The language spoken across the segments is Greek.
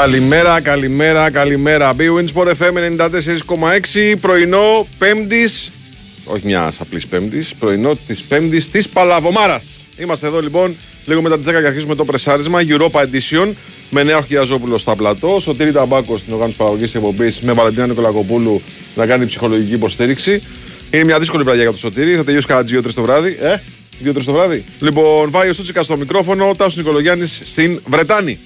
Καλημέρα, καλημέρα, καλημέρα. B-Wins FM 94,6 πρωινό Πέμπτης. Όχι μιας απλής Πέμπτης, πρωινό της Πέμπτης της Παλαβομάρας. Είμαστε εδώ λοιπόν λίγο μετά τις 10 και αρχίζουμε το πρεσάρισμα Europa Edition με Νέο Χιαζόπουλο στα πλατό. Σωτήρη Ταμπάκο στην οργάνωση παραγωγής εκπομπής με Βαλεντίνα Νικολακοπούλου να κάνει ψυχολογική υποστήριξη. Είναι μια δύσκολη βραδιά για το Σωτήρη. Θα τελειώσει κατά 2-3 το βράδυ. Ε, 2-3 το βράδυ. Λοιπόν, Βάιο Στούτσικα στο μικρόφωνο, Τάσος Νικολογιάννης στην Βρετάνη.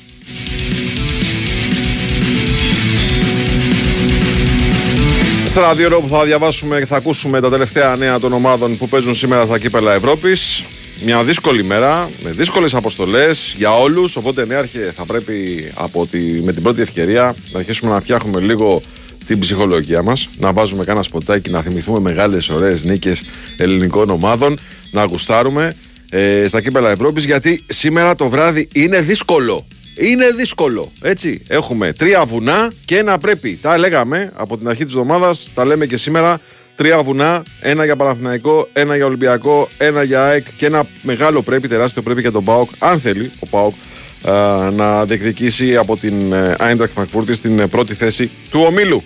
Σε ένα δύο που θα διαβάσουμε και θα ακούσουμε τα τελευταία νέα των ομάδων που παίζουν σήμερα στα κύπελα Ευρώπης. Μια δύσκολη μέρα, με δύσκολες αποστολές για όλους. Οπότε, νέαρχε, θα πρέπει από τη, με την πρώτη ευκαιρία να αρχίσουμε να φτιάχνουμε λίγο την ψυχολογία μας. Να βάζουμε κάνα σποτάκι, να θυμηθούμε μεγάλες ωραίες νίκες ελληνικών ομάδων. Να γουστάρουμε ε, στα κύπελα Ευρώπης γιατί σήμερα το βράδυ είναι δύσκολο. Είναι δύσκολο. Έτσι. Έχουμε τρία βουνά και ένα πρέπει. Τα λέγαμε από την αρχή της εβδομάδας, τα λέμε και σήμερα. Τρία βουνά, ένα για Παναθηναϊκό, ένα για Ολυμπιακό, ένα για ΑΕΚ και ένα μεγάλο πρέπει, τεράστιο πρέπει για τον ΠΑΟΚ. Αν θέλει ο ΠΑΟΚ να διεκδικήσει από την Eintracht Frankfurt στην πρώτη θέση του ομίλου.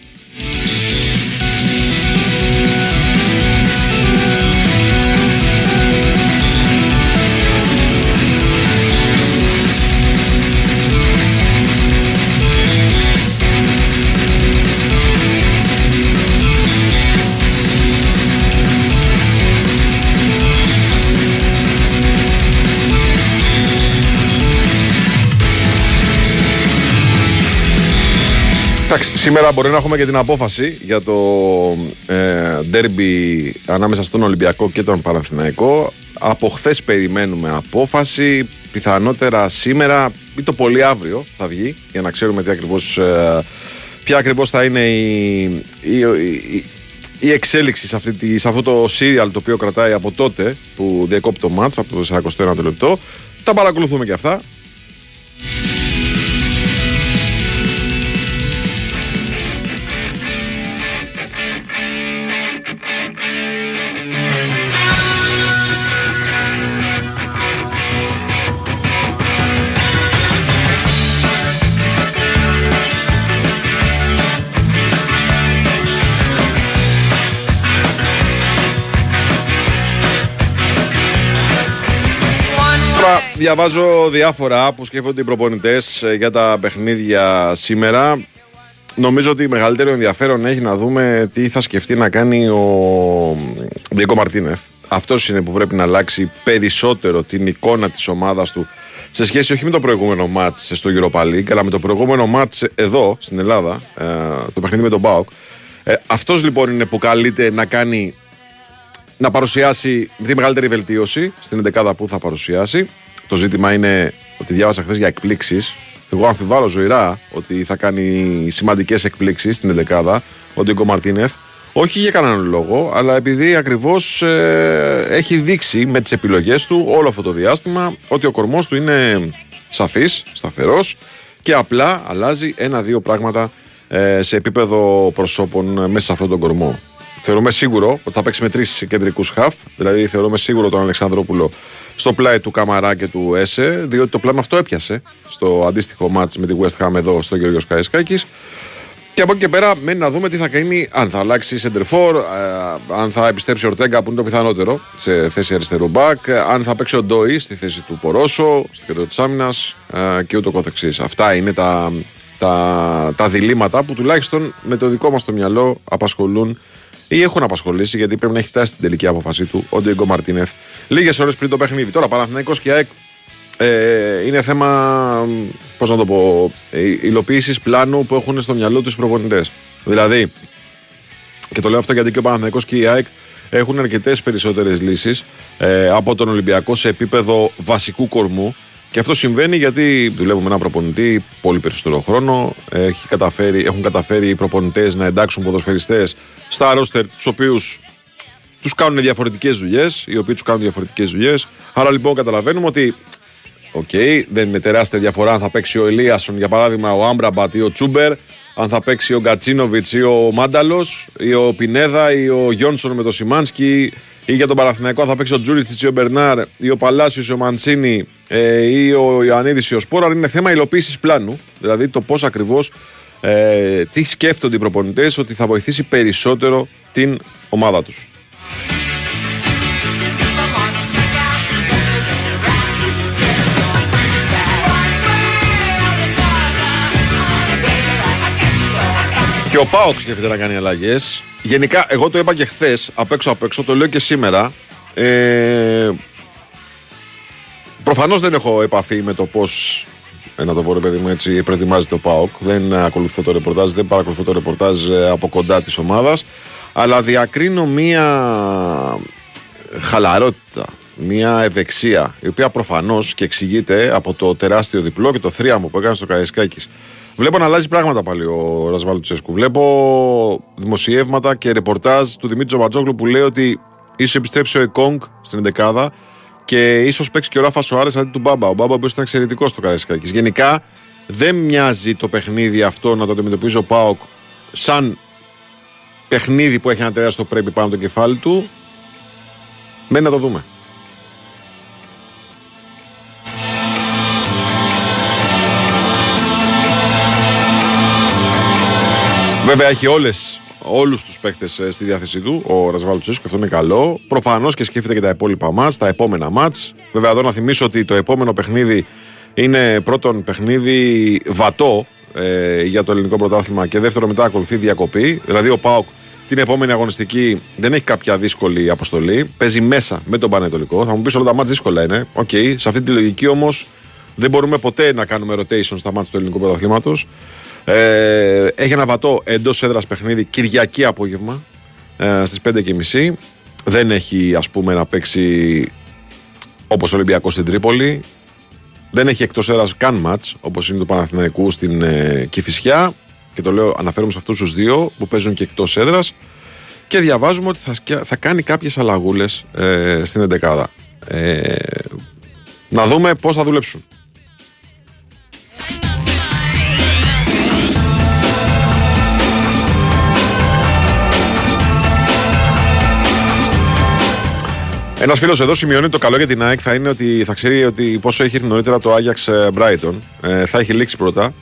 Εντάξει, σήμερα μπορεί να έχουμε και την απόφαση για το ε, ντέρμπι ανάμεσα στον Ολυμπιακό και τον Παναθηναϊκό. Από χθες περιμένουμε απόφαση. Πιθανότερα σήμερα ή το πολύ αύριο θα βγει για να ξέρουμε τι ακριβώς, ε, ποια ακριβώς θα είναι η, η, η, η εξέλιξη σε, αυτή, σε αυτό το serial το οποίο κρατάει από τότε που διακόπτει το match από το 41 λεπτό. Τα παρακολουθούμε και αυτά. Διαβάζω διάφορα που σκέφτονται οι προπονητές ε, για τα παιχνίδια σήμερα. Νομίζω ότι μεγαλύτερο ενδιαφέρον έχει να δούμε τι θα σκεφτεί να κάνει ο Διέκο Μαρτίνεφ. Αυτός είναι που πρέπει να αλλάξει περισσότερο την εικόνα της ομάδας του σε σχέση όχι με το προηγούμενο μάτς στο Europa League, αλλά με το προηγούμενο μάτς εδώ στην Ελλάδα, ε, το παιχνίδι με τον Μπάουκ. Ε, Αυτός λοιπόν είναι που καλείται να κάνει να παρουσιάσει τη μεγαλύτερη βελτίωση στην 11 που θα παρουσιάσει. Το ζήτημα είναι ότι διάβασα χθες για εκπλήξεις. Εγώ αμφιβάλλω ζωηρά ότι θα κάνει σημαντικές εκπλήξεις στην 11 ο Ντίκο Μαρτίνεθ. Όχι για κανέναν λόγο, αλλά επειδή ακριβώς ε, έχει δείξει με τις επιλογές του όλο αυτό το διάστημα ότι ο κορμός του είναι σαφής, σταθερός και απλά αλλάζει ένα-δύο πράγματα ε, σε επίπεδο προσώπων μέσα σε αυτόν τον κορμό. Θεωρούμε σίγουρο ότι θα παίξει με τρεις κεντρικούς χαφ. Δηλαδή, θεωρούμε σίγουρο τον Αλεξανδρόπουλο στο πλάι του Καμαρά και του Έσε, διότι το πλάνο αυτό έπιασε στο αντίστοιχο μάτς με τη West Ham εδώ στο Γεωργιό Καραϊσκάκης. Και από εκεί και πέρα μένει να δούμε τι θα κάνει, αν θα αλλάξει σεντερφόρ, ε, αν θα επιστρέψει ο Ορτέγκα που είναι το πιθανότερο σε θέση αριστερού μπακ, αν θα παίξει ο Ντόι στη θέση του Πορόσο, στο κέντρο της άμυνας ε, και ούτω καθεξής. Αυτά είναι τα, τα, τα διλήμματα που τουλάχιστον με το δικό μας το μυαλό απασχολούν ή έχουν απασχολήσει γιατί πρέπει να έχει φτάσει στην τελική απόφασή του ο Ντίγκο Μαρτίνεθ λίγες ώρες πριν το παιχνίδι. Τώρα Παναθυναϊκό και ΑΕΚ ε, είναι θέμα, πώς να το πω, ε, υλοποίησης πλάνου που έχουν στο μυαλό τους οι προπονητές. Δηλαδή, και το λέω αυτό γιατί και ο Παναθυναϊκό και η ΑΕΚ έχουν αρκετές περισσότερες λύσεις ε, από τον Ολυμπιακό σε επίπεδο βασικού κορμού. Και αυτό συμβαίνει γιατί δουλεύουμε με έναν προπονητή πολύ περισσότερο χρόνο. Έχει καταφέρει, έχουν καταφέρει οι προπονητές να εντάξουν ποδοσφαιριστές στα ρόστερ τους οποίους τους κάνουν διαφορετικές δουλειές, οι οποίοι τους κάνουν διαφορετικές δουλειές. Άρα λοιπόν καταλαβαίνουμε ότι OK, okay, δεν είναι τεράστια διαφορά αν θα παίξει ο Ελίασον, για παράδειγμα, ο Άμπραμπατ ή ο Τσούμπερ, αν θα παίξει ο Γκατσίνοβιτς ή ο Μάνταλος, ή ο Πινέδα ή ο Γιόνσον με το Σιμάνσκι, ή για τον Παραθυναϊκό, αν θα παίξει ο Τζούριτσι ή ο Μπερνάρ, ή ο Παλάσιος ή ο Μανσίνη, ε, ή ο Ιωαννίδης ή ο Σπόρα, είναι θέμα υλοποίησης πλάνου. Δηλαδή το πώς ακριβώς ε, τι σκέφτονται οι προπονητές ότι θα βοηθήσει περισσότερο την ομάδα τους. Και ο Πάοξ σκέφτεται να κάνει αλλαγές. Γενικά, εγώ το είπα και χθες, απ' έξω απ' έξω, το λέω και σήμερα. Ε, Προφανώς δεν έχω επαφή με το πώς. Ε, να το πω ρε παιδί μου έτσι, προετοιμάζεται ο ΠΑΟΚ. Δεν ακολουθώ το ρεπορτάζ, δεν παρακολουθώ το ρεπορτάζ ε, από κοντά της ομάδας. Αλλά διακρίνω μία χαλαρότητα, μία ευεξία, η οποία προφανώς και εξηγείται από το τεράστιο διπλό και το θρίαμο που έκανε στο Καραϊσκάκης. Βλέπω να αλλάζει πράγματα πάλι ο Ρασβάλου Τσέσκου. Βλέπω δημοσιεύματα και ρεπορτάζ του Δημήτρη Τζοβατζόγλου που λέει ότι ίσως επιστρέψει ο Εκόνγκ στην 11 και ίσως παίξει και ο Ράφα Σοάρες αντί του Μπάμπα. Ο Μπάμπα που ήταν εξαιρετικός στο Καραϊσκάκης. Γενικά δεν μοιάζει το παιχνίδι αυτό να το αντιμετωπίζει ο Πάοκ σαν παιχνίδι που έχει ένα τεράστιο πρέπει πάνω το κεφάλι του. Μένει να το δούμε. Βέβαια έχει όλες όλους τους παίχτε ε, στη διάθεσή του, ο Ραζβάν Λουτσέσκου, και αυτό είναι καλό. Προφανώς και σκέφτεται και τα υπόλοιπα μάτς, τα επόμενα μάτς. Βέβαια, εδώ να θυμίσω ότι το επόμενο παιχνίδι είναι πρώτον παιχνίδι βατό ε, για το ελληνικό πρωτάθλημα και δεύτερο μετά ακολουθεί διακοπή. Δηλαδή, ο Πάοκ την επόμενη αγωνιστική δεν έχει κάποια δύσκολη αποστολή. Παίζει μέσα με τον Πανετολικό. Θα μου πεις όλα τα μάτς δύσκολα είναι. Οκ, okay. σε αυτή τη λογική όμως δεν μπορούμε ποτέ να κάνουμε rotation στα ματς του ελληνικού πρωταθλήματος. Ε, έχει ένα βατό εντός έδρας παιχνίδι Κυριακή απόγευμα ε, στις 5.30. Δεν έχει ας πούμε να παίξει όπως ο Ολυμπιακός στην Τρίπολη. Δεν έχει εκτός έδρας καν ματ όπως είναι του Παναθηναϊκού στην ε, Κηφισιά. Και το λέω, αναφέρομαι σε αυτούς τους δύο που παίζουν και εκτός έδρας. Και διαβάζουμε ότι θα, θα κάνει κάποιες αλλαγούλες ε, στην 11 ε, να δούμε πώς θα δουλέψουν. Ένας φίλος εδώ σημειώνει το καλό για την ΑΕΚ θα είναι ότι θα ξέρει ότι πόσο έχει νωρίτερα το Άγιαξ Brighton. Ε, θα έχει λήξει πρώτα.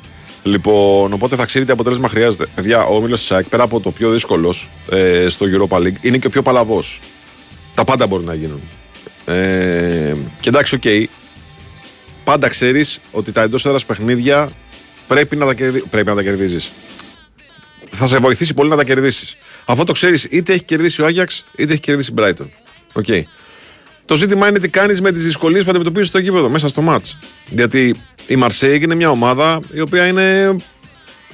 Λοιπόν, οπότε θα ξέρει τι αποτέλεσμα χρειάζεται. Παιδιά, ο όμιλος της ΑΕΚ πέρα από το πιο δύσκολος ε, στο Europa League είναι και ο πιο παλαβός. Τα πάντα μπορούν να γίνουν. Ε, και εντάξει, οκ. Okay, πάντα ξέρεις ότι τα εντός έδρας παιχνίδια πρέπει να τα, κερδί... πρέπει να τα κερδίζεις. Θα σε βοηθήσει πολύ να τα κερδίσεις. Αυτό το ξέρεις, είτε έχει κερδίσει ο Άγιαξ, είτε έχει κερδίσει η Brighton. Okay. Το ζήτημα είναι τι κάνεις με τις δυσκολίες που αντιμετωπίζεις στο γήπεδο μέσα στο μάτς. Γιατί η Μαρσέη είναι μια ομάδα η οποία είναι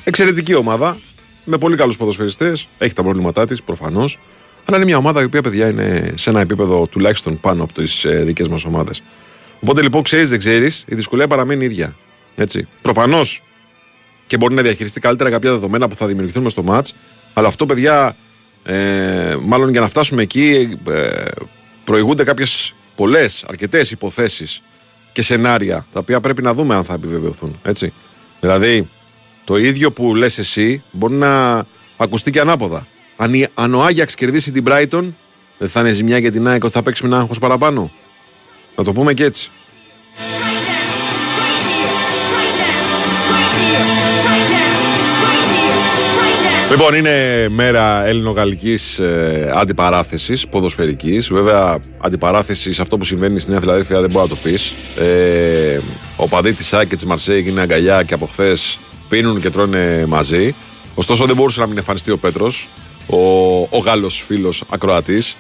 εξαιρετική ομάδα. Με πολύ καλούς ποδοσφαιριστές. Έχει τα προβλήματά της προφανώς. Αλλά είναι μια ομάδα η οποία παιδιά είναι σε ένα επίπεδο τουλάχιστον πάνω από τις ε, δικές μας ομάδες. Οπότε λοιπόν ξέρεις, δεν ξέρεις, η δυσκολία παραμένει ίδια. Έτσι. Προφανώς και μπορεί να διαχειριστεί καλύτερα κάποια δεδομένα που θα δημιουργηθούν στο μάτς. Αλλά αυτό, παιδιά, ε, μάλλον για να φτάσουμε εκεί, ε, προηγούνται κάποιες πολλές, αρκετές υποθέσεις και σενάρια τα οποία πρέπει να δούμε αν θα επιβεβαιωθούν. Έτσι. Δηλαδή, το ίδιο που λες εσύ μπορεί να ακουστεί και ανάποδα. Αν, αν ο Άγιαξ κερδίσει την Brighton, δεν θα είναι ζημιά για την ΑΕΚ ότι θα παίξει με ένα άγχος παραπάνω. Να το πούμε και έτσι. Λοιπόν, είναι μέρα ελληνογαλλικής ε, αντιπαράθεσης, ποδοσφαιρικής. Βέβαια, αντιπαράθεση σε αυτό που συμβαίνει στη Νέα Φιλαδέλφια δεν μπορεί να το πεις. Ε, ο παδί της Σάκη και της Μαρσέη είναι αγκαλιά και από χθες πίνουν και τρώνε μαζί. Ωστόσο, δεν μπορούσε να μην εμφανιστεί ο Πέτρος, ο, ο Γάλλος φίλος ακροατής,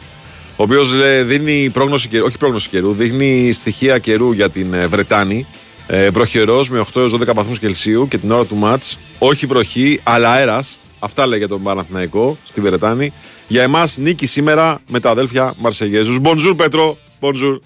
ο οποίος δίνει πρόγνωση καιρού, όχι πρόγνωση καιρού, δείχνει στοιχεία καιρού για την ε, Βρετάνη. Ε, βροχερός με 8 12 βαθμούς Κελσίου και την ώρα του ματ. Όχι βροχή, αλλά αέρας. Αυτά λέει για τον Παναθηναϊκό στη Βρετάνη. Για εμάς νίκη σήμερα με τα αδέλφια Μαρσεγέζου. Μπονζούρ Πέτρο. Μπονζούρ.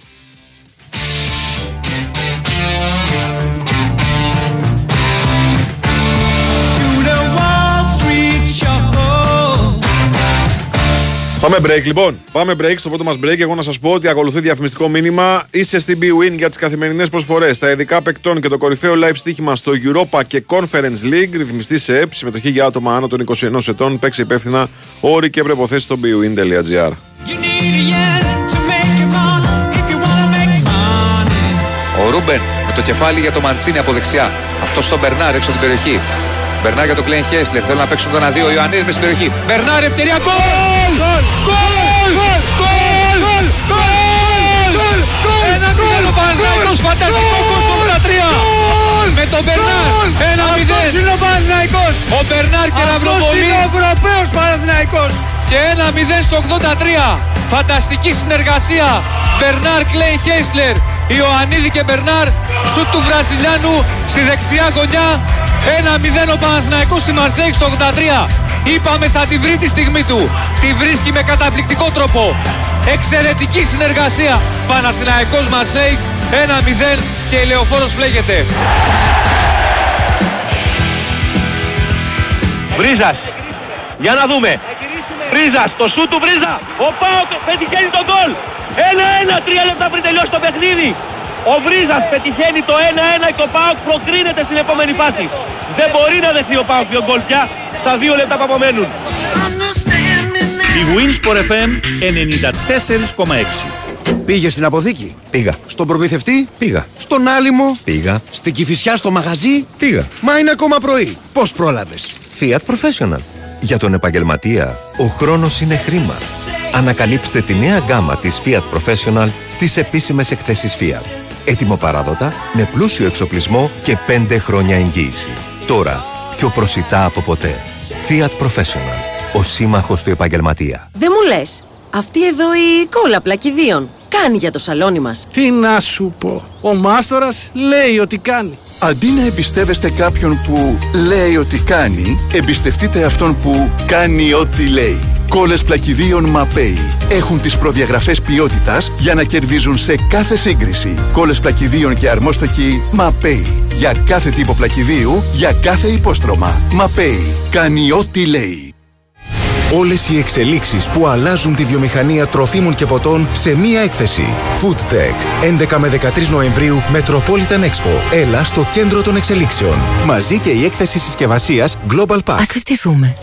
Πάμε break λοιπόν. Πάμε break στο πρώτο μας break. Εγώ να σας πω ότι ακολουθεί διαφημιστικό μήνυμα. Είσαι στην B-Win για τις καθημερινές προσφορές. Τα ειδικά παικτών και το κορυφαίο live στοίχημα στο Europa και Conference League. Ρυθμιστή σε ΕΠ. Συμμετοχή για άτομα άνω των 21 ετών. Παίξει υπεύθυνα όροι και προϋποθέσεις στο bwin.gr. Ο Ρούμπεν με το κεφάλι για το Μαντσίνι από δεξιά. Αυτό στον Μπερνάρ έξω από την περιοχή. Μπερνάρ για το Κλάινχαϊσλερ. Θέλουν να παίξουν τον αδείο. Ο Ιωαννίδης με στην περιοχή. Μπερνάρ ευκαιρία. Γκολ! Γκολ! Γκολ! Γκολ! Ένα μηδέν ο Παναθηναϊκός. Φανταστικό γκολ στο 83. Με τον Μπερνάρ. Ένα μηδέν. είναι ο Παναθηναϊκός. Ο Μπερνάρ και να Αυτός είναι ο Ευρωπαίος Παναθηναϊκός. και ένα 0 στο 83. Φανταστική συνεργασία. Μπερνάρ Κλέιν Χέισλερ. Ιωαννίδη και Μπερνάρ. Σουτ του Βραζιλιάνου στη δεξιά γωνιά. Ένα 0 ο Παναθηναϊκός στη Μαρσέη στο 83. Είπαμε θα τη βρει τη στιγμή του. Τη βρίσκει με καταπληκτικό τρόπο. Εξαιρετική συνεργασία. Παναθηναϊκός Μαρσέη. Ένα 0 και η Λεωφόρος φλέγεται. Βρίζας. Για να δούμε. Βρίζας, το σου του Βρίζα. Ο Πάοκ πετυχαίνει τον γκολ. 1-1, τρία λεπτά πριν τελειώσει το παιχνίδι. Ο Βρίζας πετυχαίνει το 1-1 και ο Πάοκ προκρίνεται στην επόμενη φάση. Δεν μπορεί να δεχθεί ο Πάοκ δύο γκολ πια στα δύο λεπτά που απομένουν. Η Winsport FM 94,6. Πήγε στην αποθήκη; Πήγα. Στον προμηθευτή; Πήγα. Στον άλυμο; Πήγα. Στην κυφισιά στο μαγαζί; Πήγα. Μα είναι ακόμα πρωί. Πώς πρόλαβες; Fiat Professional. Για τον επαγγελματία, ο χρόνος είναι χρήμα. Ανακαλύψτε τη νέα γκάμα της Fiat Professional στις επίσημες εκθέσεις Fiat. Έτοιμο παράδοτα, με πλούσιο εξοπλισμό και 5 χρόνια εγγύηση. Τώρα, πιο προσιτά από ποτέ. Fiat Professional. Ο σύμμαχος του επαγγελματία. Δεν μου λες, αυτή εδώ η κόλλα πλακιδίων κάνει για το σαλόνι μας. Τι να σου πω. Ο μάστορας λέει ότι κάνει. Αντί να εμπιστεύεστε κάποιον που λέει ότι κάνει, εμπιστευτείτε αυτόν που κάνει ό,τι λέει. Κόλλες πλακιδίων Μαπέι. Έχουν τις προδιαγραφές ποιότητας για να κερδίζουν σε κάθε σύγκριση. Κόλλες πλακιδίων και αρμόστοκοι Μαπέι. Για κάθε τύπο πλακιδίου, για κάθε υπόστρωμα. Μαπέι. Κάνει ό,τι λέει. Όλες οι εξελίξεις που αλλάζουν τη βιομηχανία τροφίμων και ποτών σε μία έκθεση. Food Tech. 11 με 13 Νοεμβρίου Metropolitan Expo. Έλα στο κέντρο των εξελίξεων. Μαζί και η έκθεση συσκευασίας Global Pack. Ας συστηθούμε.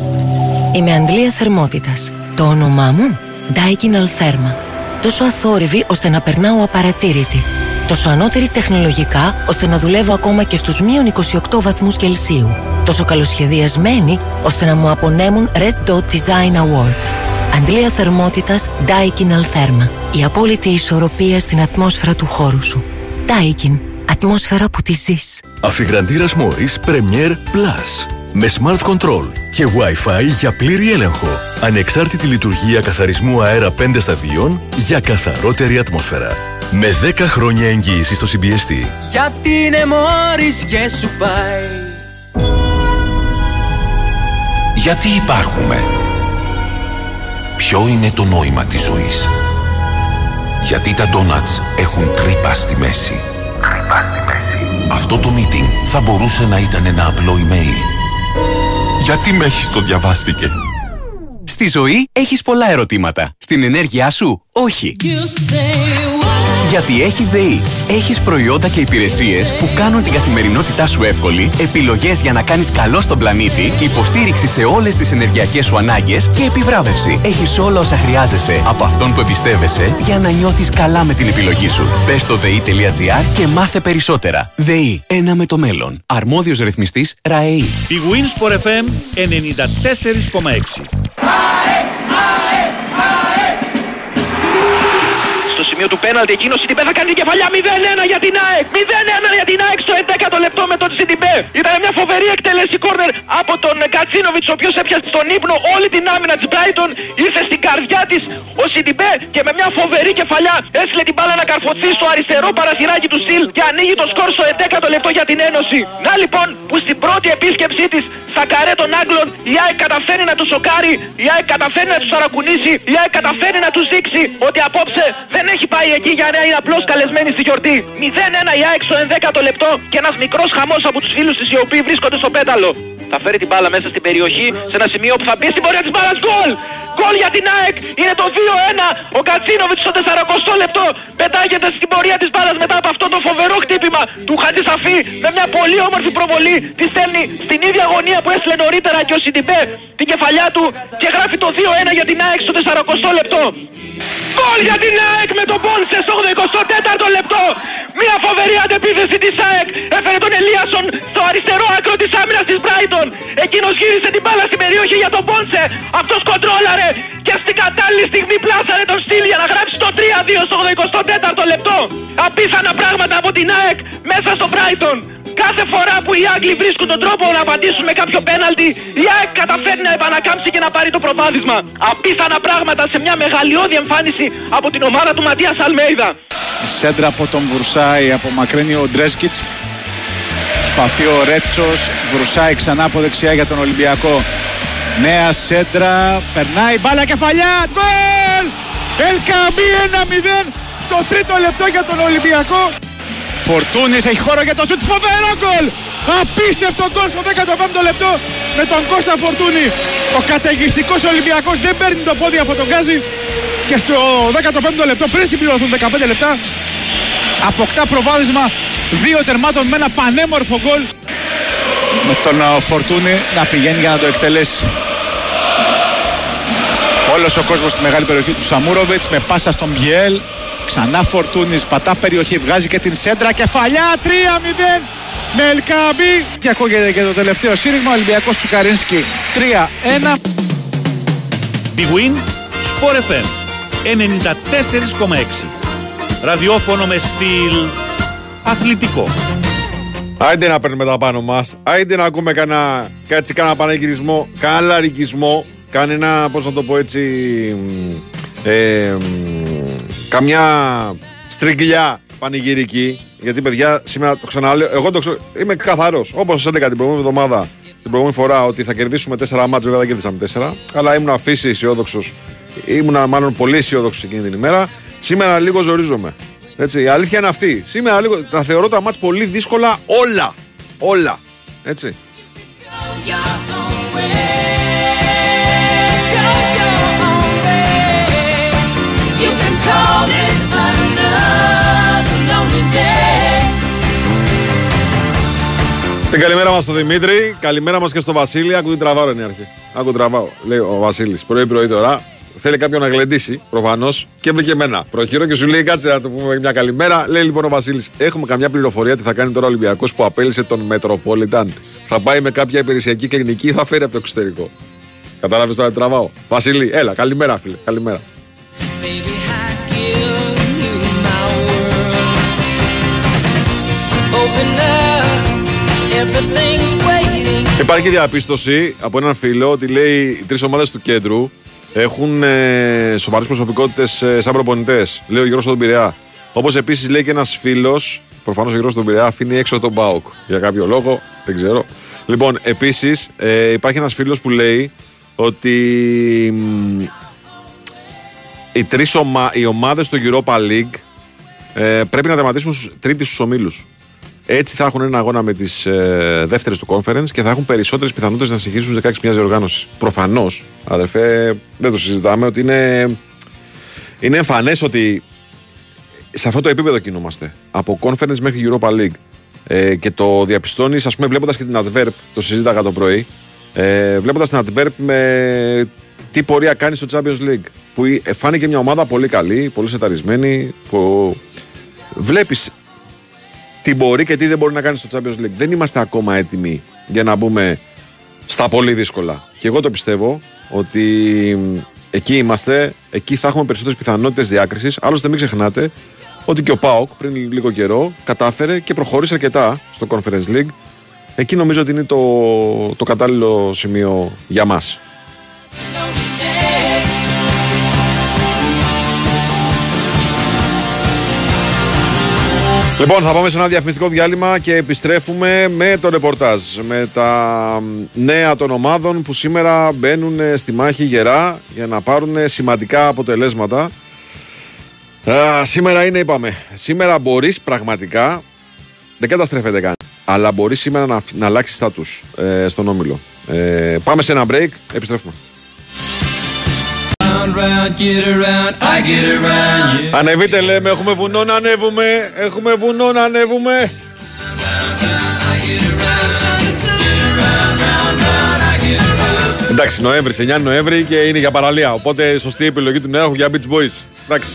Είμαι αντλία θερμότητας. Το όνομά μου; Daikin Altherma. Τόσο αθόρυβη ώστε να περνάω απαρατήρητη. Τόσο ανώτερη τεχνολογικά ώστε να δουλεύω ακόμα και στους μείον 28 βαθμούς Κελσίου. Τόσο καλοσχεδιασμένη ώστε να μου απονέμουν Red Dot Design Award. Αντλία θερμότητας Daikin Altherma. Η απόλυτη ισορροπία στην ατμόσφαιρα του χώρου σου. Daikin. Ατμόσφαιρα που τη ζεις. Αφιγραντήρας Morris Premier Plus. Με Smart Control και Wi-Fi για πλήρη έλεγχο. Ανεξάρτητη λειτουργία καθαρισμού αέρα 5 σταδίων για καθαρότερη ατμόσφαιρα. Με 10 χρόνια εγγύηση στο CBST. Γιατί είναι μόρις και σου πάει. Γιατί υπάρχουμε; Ποιο είναι το νόημα της ζωής; Γιατί τα ντόνατς έχουν τρύπα στη μέση; Τρύπα στη μέση. Αυτό το meeting θα μπορούσε να ήταν ένα απλό email. Γιατί με έχεις το διαβάστηκε. Στη ζωή έχεις πολλά ερωτήματα. Στην ενέργειά σου, όχι. Γιατί έχεις ΔΕΗ. Έχεις προϊόντα και υπηρεσίες που κάνουν την καθημερινότητά σου εύκολη, επιλογές για να κάνεις καλό στον πλανήτη, υποστήριξη σε όλες τις ενεργειακές σου ανάγκες και επιβράβευση. Έχεις όλα όσα χρειάζεσαι από αυτόν που εμπιστεύεσαι για να νιώθεις καλά με την επιλογή σου. Μπες στο ΔΕΗ.gr και μάθε περισσότερα. ΔΕΗ. Ένα με το μέλλον. Αρμόδιος ρυθμιστής ΡΑΕΗ. Η Winsport FM 94,6. Στο σημείο του πέναλτι εκείνος ο Σιντιμπέ θα κάνει την κεφαλιά 0-1 για την ΑΕΚ. 0-1 για την ΑΕΚ στο 11ο λεπτό με τον Σιντιμπέ. Ήταν μια φοβερή εκτέλεση κόρνερ από τον Γκατσίνοβιτς ο οποίος έπιασε στον ύπνο όλη την άμυνα της Brighton. Ήρθε στην καρδιά της ο Σιντιμπέ και με μια φοβερή κεφαλιά έστειλε την μπάλα να καρφωθεί στο αριστερό παραθυράκι του Στυλ και ανοίγει το σκορ στο 11ο λεπτό για την Ένωση. Να λοιπόν που στην πρώτη επίσκεψή της στα καρέ των Άγγλων η ΑΕΚ καταφέρνει να τους σοκάρει, η ΑΕΚ καταφέρει να τους ταρακουνήσει, η ΑΕΚ καταφέρει να τους δείξει ότι απόψε δεν έχει πάει εκεί για να είναι απλώς καλεσμένη στη γιορτή. 0-1 η ΑΕΚ στο 11ο λεπτό και ένας μικρός χαμός από τους φίλους της οι οποίοι βρίσκονται στο πέταλο. Θα φέρει την μπάλα μέσα στην περιοχή σε ένα σημείο που θα μπει στην πορεία της μπάλας γκολ! Γκολ για την ΑΕΚ! Είναι το 2-1! Ο Κατσίνοβιτς στο 40 λεπτό πετάγεται στην πορεία της μπάλας μετά από αυτό το φοβερό χτύπημα του Χατζησαφή με μια πολύ όμορφη προβολή τη στέλνει στην ίδια γωνία που έστειλε νωρίτερα και ο Σιντιμπέ την κεφαλιά του και γράφει το 2-1 για την ΑΕΚ στο 40 λεπτό. Γκολ για την ΑΕΚ με τον Πόνσε στο 84ο λεπτό. Μια φοβερή αντεπίθεση της ΑΕΚ έφερε τον Ελίασον στο αριστερό άκρο της άμυνας της Brighton. Εκείνος γύρισε την μπάλα στην περιοχή για τον Πόνσε. Αυτός κοντρόλαρε και στην κατάλληλη στιγμή πλάσαρε τον στυλ για να γράψει το 3-2 στο 84ο λεπτό. Απίθανα πράγματα από την ΑΕΚ μέσα στο Brighton. Κάθε φορά που οι Άγγλοι βρίσκουν τον τρόπο να απαντήσουν με κάποιο πέναλτι, η ΑΕΚ καταφέρνει να επανακάμψει και να πάρει το προβάδισμα. Απίθανα πράγματα σε μια μεγαλειώδη εμφάνιση από την ομάδα του Ματίας Αλμέιδα. Η σέντρα από τον Βουρσάη απομακρύνει ο Ντρέσκιτς. Σπαθεί ο Ρέτσος, Βουρσάη ξανά από δεξιά για τον Ολυμπιακό. Νέα σέντρα, περνάει μπάλα κεφαλιά, γκολ! Ελκαμπή 1-0 στο τρίτο λεπτό για τον Ολυμπιακό. Φορτούνης έχει χώρο για το σουτ, φοβερό γκολ! Απίστευτο γκολ στο 15ο λεπτό με τον Κώστα Φορτούνη. Ο καταιγιστικός Ολυμπιακός δεν παίρνει το πόδι από τον Γκάζι και στο 15ο λεπτό πριν συμπληρωθούν 15 λεπτά αποκτά προβάδισμα δύο τερμάτων με ένα πανέμορφο γκολ με τον ε, Φορτούνη να πηγαίνει για να το εκτελέσει. Όλος ο κόσμος στη μεγάλη περιοχή του Σαμούροβιτς με πάσα στον Μπιέλ. Ξανά Φορτούνης, πατά περιοχή, βγάζει και την σέντρα, κεφαλιά 3-0 με Ελκαμπή. Και ακούγεται και το τελευταίο σύρριγμα, Ολυμπιακός Τσουκαρίνσκι 3-1. Big Win, Sport FM 94,6. Ραδιόφωνο με στυλ αθλητικό. Άιντε να παίρνουμε τα πάνω μας. Άιντε να ακούμε κανένα, κάτσι, κανένα πανεγυρισμό, κανένα λαρικισμό, κανένα, πώς να το πω έτσι, μ, ε, μ, καμιά στριγκλιά πανηγυρική. Γιατί παιδιά, σήμερα το ξαναλέω, εγώ το ξέρω, είμαι καθαρός. Όπως σας έλεγα την προηγούμενη εβδομάδα, την προηγούμενη φορά, ότι θα κερδίσουμε 4 μάτς, βέβαια δεν κερδίσαμε 4. Αλλά ήμουν αφήσει αισιόδοξος, ήμουν μάλλον πολύ αισιόδοξος εκείνη την ημέρα. Σήμερα λίγο ζορίζομαι. Έτσι, η αλήθεια είναι αυτή. Σήμερα λίγο, τα θεωρώ τα μάτς πολύ δύσκολα όλα. Όλα. Έτσι. Την καλημέρα μας στον Δημήτρη, καλημέρα μας και στο Βασίλη. Άκου την τραβάω, είναι η αρχή. Άκου τραβάω, λέει ο Βασίλης. Πρωί-πρωί τώρα. Θέλει κάποιον να γλεντήσει, προφανώς, και βρήκε εμένα. Προχειρώ και σου λέει: Κάτσε να του πούμε μια καλημέρα. Λέει λοιπόν ο Βασίλης: Έχουμε καμιά πληροφορία τι θα κάνει τώρα ο Ολυμπιακός που απέλησε τον Μετροπόλιταν. Θα πάει με κάποια υπηρεσιακή κλινική ή θα φέρει από το εξωτερικό. Κατάλαβες τώρα τι τραβάω. Βασίλη, έλα, καλημέρα, φίλε. Καλημέρα. Υπάρχει διαπίστωση από έναν φίλο ότι λέει οι τρεις ομάδες του κέντρου έχουν ε, σοβαρές προσωπικότητες ε, σαν προπονητές. Λέει ο Γιώργος τον Πειραιά. Όπως επίσης λέει και ένας φίλος, προφανώς ο Γιώργος τον Πειραιά αφήνει έξω τον Μπάουκ. Για κάποιο λόγο, δεν ξέρω. Λοιπόν, επίσης ε, υπάρχει ένας φίλος που λέει ότι μ, οι τρεις ομα, οι ομάδες του Europa League ε, πρέπει να τερματίσουν στους- τρίτη στους ομίλους. Έτσι θα έχουν ένα αγώνα με τις ε, δεύτερες του conference και θα έχουν περισσότερες πιθανότητες να συνεχίσουν στι 16 μιας διοργάνωσης. Προφανώς, αδερφέ, δεν το συζητάμε ότι είναι, είναι εμφανές ότι σε αυτό το επίπεδο κινούμαστε. Από conference μέχρι Europa League. Ε, και το διαπιστώνεις, ας πούμε, βλέποντας και την Adverb, το συζήταγα το πρωί, ε, βλέποντας την Adverb με τι πορεία κάνει στο Champions League. Που η- ε, φάνηκε μια ομάδα πολύ καλή, πολύ σεταρισμένη, που βλέπεις τι μπορεί και τι δεν μπορεί να κάνει στο Champions League. Δεν είμαστε ακόμα έτοιμοι για να μπούμε στα πολύ δύσκολα. Και εγώ το πιστεύω ότι μ, εκεί είμαστε, εκεί θα έχουμε περισσότερες πιθανότητες διάκρισης. Άλλωστε, μην ξεχνάτε ότι και ο Πάοκ πριν λίγο καιρό κατάφερε και προχώρησε αρκετά στο Conference League. Εκεί νομίζω ότι είναι το, το κατάλληλο σημείο για μας. Λοιπόν, θα πάμε σε ένα διαφημιστικό διάλειμμα και επιστρέφουμε με το ρεπορτάζ. Με τα νέα των ομάδων που σήμερα μπαίνουν στη μάχη γερά για να πάρουν σημαντικά αποτελέσματα. Α, σήμερα είναι, είπαμε, σήμερα μπορείς πραγματικά, δεν καταστρέφεται καν, αλλά μπορείς σήμερα να, να αλλάξεις στάτους ε, στον Όμιλο. Ε, πάμε σε ένα break, επιστρέφουμε. Ανεβείτε λέμε, έχουμε βουνό να ανέβουμε, έχουμε βουνό να ανέβουμε. Εντάξει, Νοέμβρη, 9 Νοέμβρη και είναι για παραλία. Οπότε σωστή επιλογή του νέου για Beach Boys. Εντάξει.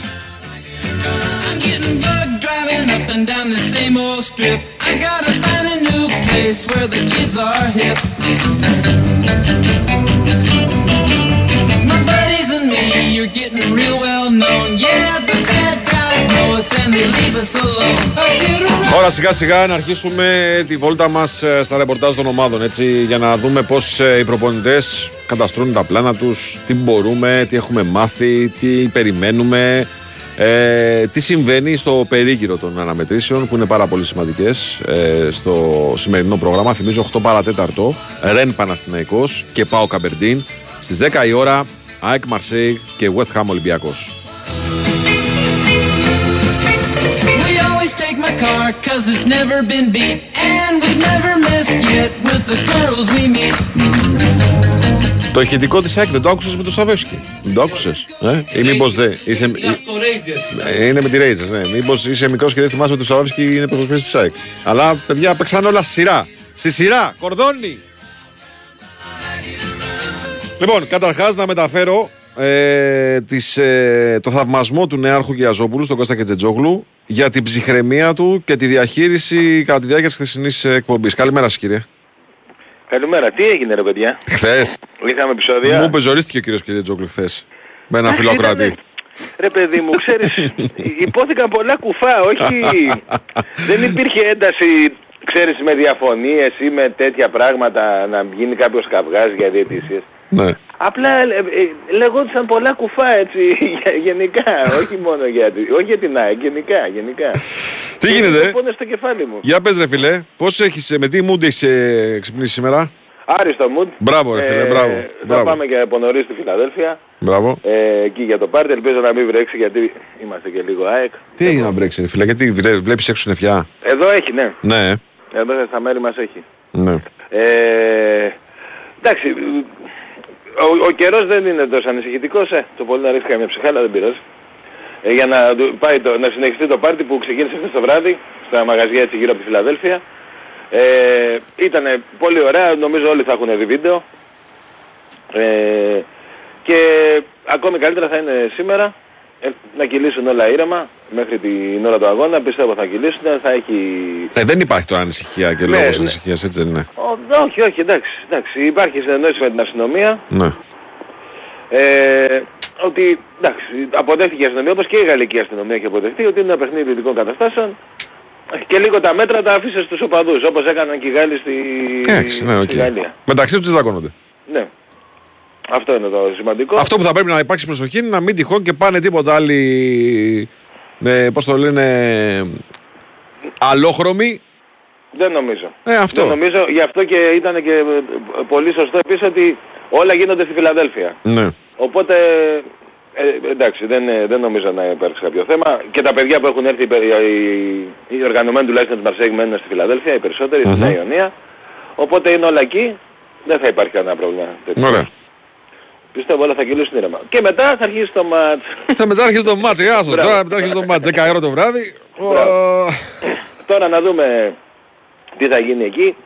Ώρα σιγά σιγά να αρχίσουμε τη βόλτα μας ε, στα ρεπορτάζ των ομάδων έτσι, για να δούμε πώς ε, οι προπονητές καταστρώνουν τα πλάνα τους, τι μπορούμε, τι έχουμε μάθει, τι περιμένουμε, ε, τι συμβαίνει στο περίγυρο των αναμετρήσεων που είναι πάρα πολύ σημαντικές ε, στο σημερινό πρόγραμμα. Θυμίζω 8 παρατέταρτο, Ρεν Παναθηναϊκός και Πάο Καμπερντίν. Στις 10 η ώρα, ΑΕΚ Μαρσέη και West Ham Ολυμπιακός. Car cause it's never been beat. And we've never missed yet with the girls we meet. Το ηχητικό της ΑΕΚ δεν το άκουσες με το Σαβεύσκι. Δεν το άκουσες. Ε; Ή μήπως δεν. Είσαι... Ε, Είναι με τη Rangers, ναι. Μήπως είσαι μικρός και δεν θυμάσαι ότι ο Σαβεύσκι είναι πρωτοσπέστης της ΑΕΚ. Αλλά παιδιά παίξαν όλα στη σειρά. Στη σειρά, κορδόνι. Λοιπόν, καταρχάς να μεταφέρω ε, τις, ε, το θαυμασμό του νέαρχου Γιαζόπουλου στον Κώστα Κετζετζόγλου για την ψυχραιμία του και τη διαχείριση κατά τη διάρκεια της χθεσινής ε, εκπομπής. Καλημέρα σας κύριε. Καλημέρα. Τι έγινε ρε παιδιά; Χθες. Είχαμε επεισόδια; Μου πεζορίστηκε ο κύριος Κετζετζόγλου χθες. Με ένα Αχ, φιλοκράτη. ήτανε- Ρε παιδί μου, ξέρεις, υπόθηκαν πολλά κουφά, όχι... δεν υπήρχε ένταση, ξέρεις, με διαφωνίες ή με τέτοια πράγματα να γίνει κάποιος καυγάς για διαιτησίες. Ναι. Απλά ε, ε, λεγόντουσαν πολλά κουφά έτσι γε- γενικά, όχι μόνο για, τη- όχι για την ΑΕΚ, γενικά, γενικά. Τι γίνεται; Λοιπόν, στο κεφάλι μου. Για πες ρε φίλε, πώς έχεις, ε, με τι mood έχεις ε, ξυπνήσει σήμερα; Άριστο μουντ. Μπράβο ρε φίλε, μπράβο. Θα μπράβο. πάμε και από νωρίς στη Φιλαδέλφια. Μπράβο. Ε, εκεί για το πάρτι. Ελπίζω να μην βρέξει γιατί είμαστε και λίγο ΑΕΚ. Τι έγινε να μπρέξει ρε φίλε, γιατί βλέ- βλέπεις έξω νεφιά. Εδώ έχει, ναι. Ναι, Εδώ στα μέρη μας έχει. ναι. Ε, εντάξει, ο, ο καιρός δεν είναι τόσο ανησυχητικός, ε, το πολύ να ρίξει καμία ψυχάλα δεν πειράζει. Ε, για να, του- πάει το, να συνεχιστεί το πάρτι που ξεκίνησε χθες το βράδυ, στα μαγαζιά έτσι γύρω από τη Φιλαδέλφια. Ε, ήταν πολύ ωραία, νομίζω όλοι θα έχουν δει βίντεο. Ε, και ακόμη καλύτερα θα είναι σήμερα ε, να κυλήσουν όλα ήρεμα μέχρι την ώρα του αγώνα. Πιστεύω θα κυλήσουν, θα έχει Ε, δεν υπάρχει τώρα ανησυχία και Ναι, λόγος ναι. ανησυχίας, έτσι δεν είναι; Ο- όχι, όχι, εντάξει, εντάξει. Υπάρχει συνεννόηση με την αστυνομία Ναι. ε, ότι εντάξει, αποδέχτηκε η αστυνομία όπως και η γαλλική αστυνομία έχει αποδεχτεί ότι είναι ένα παιχνίδι ειδικών καταστάσεων και λίγο τα μέτρα τα αφήσε στους οπαδούς όπως έκαναν και οι Γάλλοι στη, Εντάξει, ναι, οκ. στη Γαλλία. Μεταξύ τους δε δαγκώνονται. Ναι. Αυτό είναι το σημαντικό. Αυτό που θα πρέπει να υπάρξει προσοχή είναι να μην τυχόν και πάνε τίποτα άλλοι, ναι, πώς το λένε, αλλόχρωμοι. Δεν νομίζω. Ε, αυτό. Δεν νομίζω, γι' αυτό και ήταν και ε, πολύ σωστό επίσης ότι όλα γίνονται στη Φιλαδέλφια. Ναι. Οπότε, ε, εντάξει, δεν, ε, δεν νομίζω να υπάρξει κάποιο θέμα. Και τα παιδιά που έχουν έρθει, οι, πε- οι, οι οργανωμένοι τουλάχιστον της Μαρσέγ μένουν στη Φιλαδέλφια, οι περισσότεροι, στη Μμμ. Νέα Ιωνία. Οπότε είναι όλα εκεί, δεν θα υπάρχει κανένα πρόβλημα. τέτοιο. Ωραία. Πιστεύω όλα θα κυλήσουν ήρεμα. Και μετά θα αρχίσει το μάτς. Θα μετά αρχίσει το μάτς, γεια σας. Μπράβο. Τώρα μετά αρχίσει το μάτς, 10 ώρα το βράδυ. Μπράβο. Ο- Τώρα να δούμε τι θα γίνει εκεί.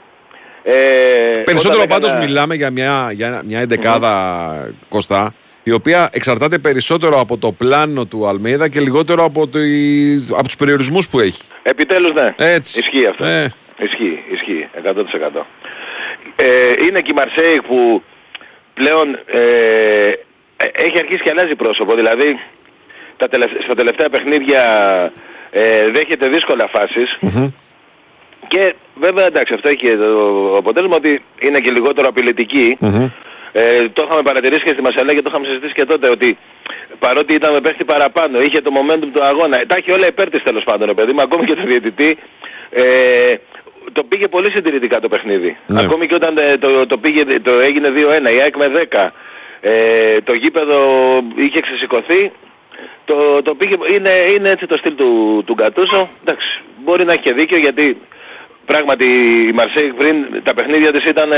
Ε, Περισσότερο όταν πάντως έκανα- μιλάμε για μια, για ένα- μια εντεκάδα Κωστά, η οποία εξαρτάται περισσότερο από το πλάνο του Αλμέιδα και λιγότερο από, το, από τους περιορισμούς που έχει. Επιτέλους ναι. Έτσι. Ισχύει αυτό. Ε. Ισχύει, ισχύει. 100%. Ε, είναι και η Μαρσέη που πλέον ε, ε, έχει αρχίσει και αλλάζει πρόσωπο. Δηλαδή τα τελευ- στα τελευταία παιχνίδια ε, δέχεται δύσκολα φάσεις. Και βέβαια εντάξει αυτό έχει και το αποτέλεσμα ότι είναι και λιγότερο απειλητική. Ε, το είχαμε παρατηρήσει και στη Μασαλά και το είχαμε συζητήσει και τότε ότι παρότι ήταν με παίχτη παραπάνω, είχε το momentum του αγώνα, τα έχει όλα υπέρ της τέλος πάντων, ρε παιδί μου, ακόμη και το διαιτητή, ε, το πήγε πολύ συντηρητικά το παιχνίδι. Ναι. Ακόμη και όταν ε, το, το, πήγε, το έγινε 2-1, η ΑΕΚ με 10, ε, το γήπεδο είχε ξεσηκωθεί, το, το πήγε, είναι, είναι έτσι το στυλ του, του Γκατούσο. Εντάξει, μπορεί να έχει και δίκιο γιατί πράγματι η Μαρσέη πριν τα παιχνίδια της ήταν ε,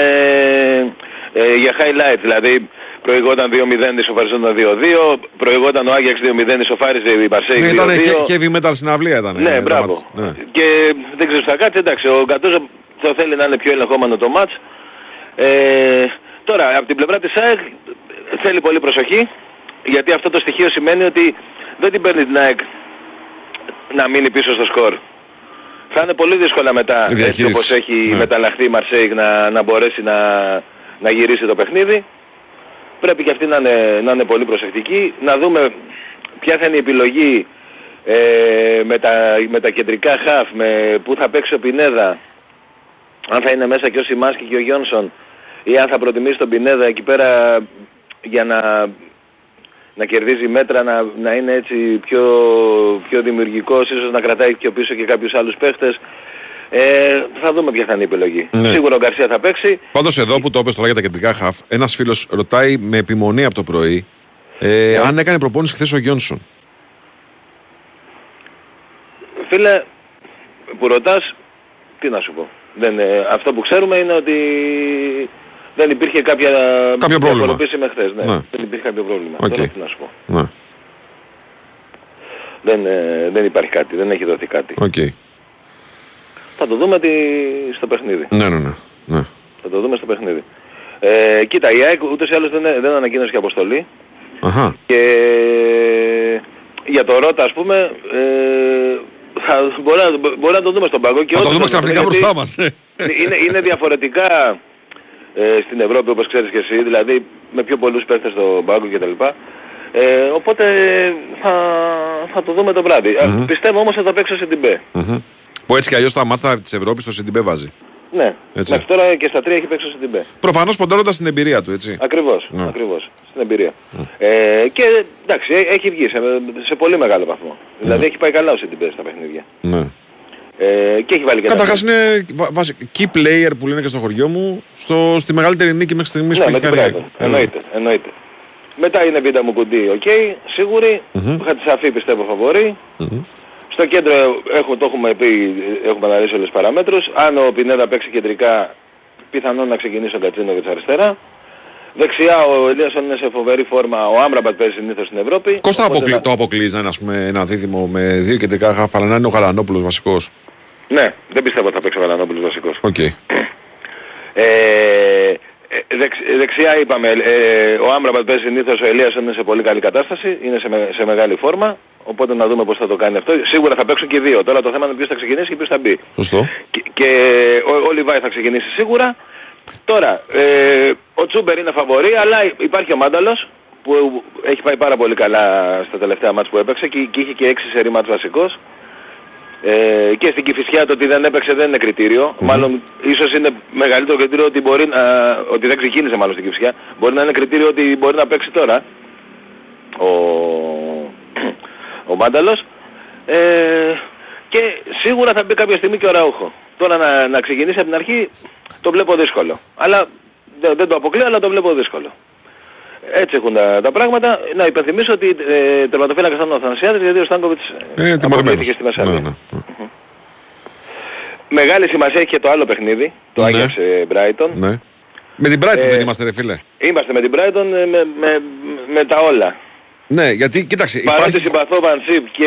ε, για highlight. Δηλαδή προηγόταν 2-0, ισοφαριζόταν 2-2, προηγόταν ο Άγιαξ 2-0, ισοφάριζε η Μαρσέη 2-2. Ναι, ήταν he- heavy metal συναυλία ήταν. Ναι, ε, το μπράβο. μάτς. Ναι. Και δεν ξέρω τι θα κάτσει, εντάξει, ο Γκατούζο το θέλει να είναι πιο ελεγχόμενο το μάτς. Ε, τώρα, από την πλευρά της ΑΕΚ θέλει πολύ προσοχή, γιατί αυτό το στοιχείο σημαίνει ότι δεν την παίρνει την ΑΕΚ να μείνει πίσω στο σκορ. Θα είναι πολύ δύσκολα μετά, Η έτσι διαχείριση. όπως έχει Ναι. μεταλλαχθεί η Μαρσέικ να, να μπορέσει να, να γυρίσει το παιχνίδι. Πρέπει και αυτή να είναι, να είναι πολύ προσεκτική. Να δούμε ποια θα είναι η επιλογή ε, με, τα, με τα κεντρικά χαφ, με πού θα παίξει ο Πινέδα, αν θα είναι μέσα και ο Σιμάσκι και ο Γιόνσον ή αν θα προτιμήσει τον Πινέδα εκεί πέρα για να, να κερδίζει μέτρα, να, να είναι έτσι πιο, πιο δημιουργικός, ίσως να κρατάει πιο πίσω και κάποιους άλλους παίχτες. Ε, θα δούμε ποια θα είναι η επιλογή. Ναι. Σίγουρα ο Γκαρσία θα παίξει. Πάντως εδώ που το έπεσε τώρα για τα κεντρικά χαφ, ένας φίλος ρωτάει με επιμονή από το πρωί ε, αν έκανε προπόνηση χθες ο Γιόνσον. Φίλε, που ρωτάς, τι να σου πω. Δεν, ε, αυτό που ξέρουμε είναι ότι δεν υπήρχε κάποια Κάποιο πρόβλημα. διαφοροποίηση με χθες. Ναι. Ναι. Δεν υπήρχε κάποιο πρόβλημα. Οκ. Δεν έχω τι να σου πω. Ναι, Δεν, ε, δεν υπάρχει κάτι, δεν έχει δοθεί κάτι. οκ. Θα το δούμε τι... στο παιχνίδι. Ναι, ναι, ναι. ναι. Θα το δούμε στο παιχνίδι. Ε, κοίτα, η ΑΕΚ ούτως ή άλλως δεν, δεν ανακοίνωσε και αποστολή. Αχα. Και για το Ρότα ας πούμε, ε, θα, μπορεί, να, μπορεί να το δούμε στον παγκό. Και Θα το όντως δούμε θα ξαφνικά γιατί μπροστά μας. Είναι, είναι διαφορετικά ε, στην Ευρώπη όπως ξέρεις και εσύ, δηλαδή με πιο πολλούς παίχτες στον πάγκο κτλ. Ε, οπότε θα, θα το δούμε το βράδυ. Α, Μμμ. Πιστεύω όμως ότι θα παίξω σε την B. Μμμ. Που έτσι κι αλλιώς τα μάτια της Ευρώπης το Σιντιμπέ βάζει. Ναι, Έτσι. μέχρι τώρα και στα τρία έχει παίξει σε την B. Προφανώς ποντάροντας την εμπειρία του, έτσι. Ακριβώς, Ναι. ακριβώς, στην εμπειρία. Ε, και εντάξει, έ- έχει βγει σε, σε πολύ μεγάλο βαθμό. Δηλαδή έχει πάει καλά ο Σιντιμπέ στα παιχνίδια. Ναι. Ε, και έχει βάλει και τα Καταρχάς γκολ. είναι βα- βάζει- key player που λένε και στο χωριό μου στο, στη μεγαλύτερη νίκη μέχρι στιγμής Ναι, που έχει κάνει με την. Brighton. Εννοείται, εννοείται. Μετά είναι Βίντα Μουκουντί, οκ, σίγουρη. Μμμ. Χατζισαφί πιστεύω φαβορή. Μμμ. Στο κέντρο έχω, το έχουμε πει, έχουμε αναλύσει όλες τις παραμέτρους. Αν ο Πινέδα παίξει κεντρικά, πιθανόν να ξεκινήσει ο Γκατσίνοβιτς αριστερά. Δεξιά ο Ελίασον είναι σε φοβερή φόρμα, ο Άμραμπατ παίζει συνήθως στην Ευρώπη. Πώς το, Οπότε αποκλεί, να- το αποκλείς να είναι ας πούμε, ένα δίδυμο με δύο κεντρικά χάφ, αλλά να είναι ο Γαλανόπουλος βασικός. Ναι, δεν πιστεύω ότι θα παίξει ο Γαλανόπουλος βασικός. Οκ. Ε, ε, δεξ, δεξιά είπαμε, ε, ο Άμραμπατ παίζει συνήθως, ο Ελίασον είναι σε πολύ καλή κατάσταση, είναι σε, με- σε μεγάλη φόρμα, οπότε να δούμε πώς θα το κάνει αυτό. Σίγουρα θα παίξουν και οι δύο. Τώρα το θέμα είναι ποιος θα ξεκινήσει και ποιος θα μπει. Σωστό. Και, και ο, ο Λιβάη θα ξεκινήσει σίγουρα. Τώρα, ε, ο Τσούμπερ είναι φαβορή, αλλά υπάρχει ο Μάνταλος που έχει πάει πάρα πολύ καλά στα τελευταία μάτς που έπαιξε και, και είχε και έξι σερή μάτς βασικός. Ε, και στην Κηφισιά το ότι δεν έπαιξε δεν είναι κριτήριο. Μάλλον ίσως είναι μεγαλύτερο κριτήριο ότι, μπορεί να, ότι δεν ξεκίνησε μάλλον στην Κηφισιά. Μπορεί να είναι κριτήριο ότι μπορεί να παίξει τώρα ο, ο Μάνταλος. Ε, και σίγουρα θα μπει κάποια στιγμή και ο Ραούχο. Τώρα να, να ξεκινήσει από την αρχή το βλέπω δύσκολο. Αλλά δεν, δεν το αποκλείω, αλλά το βλέπω δύσκολο. Έτσι έχουν τα, τα πράγματα. Να υπενθυμίσω ότι ε, τερματοφύλακας ήταν ο Θανασιάδης γιατί ο Στάνκοβιτς Ε, αποκλείθηκε τιμωρημένος. στη Μεσσαλία. Ναι, ναι. Μεγάλη σημασία έχει και το άλλο παιχνίδι, το Ναι. Άγιαξ ε, Brighton. Ναι. Με την Brighton Ε, δεν είμαστε ρε φίλε. Είμαστε με την Brighton ε, με, με, με τα όλα. Ναι, γιατί κοίταξε, Παρότι υπάρχει, συμπαθώ Βανσίπ και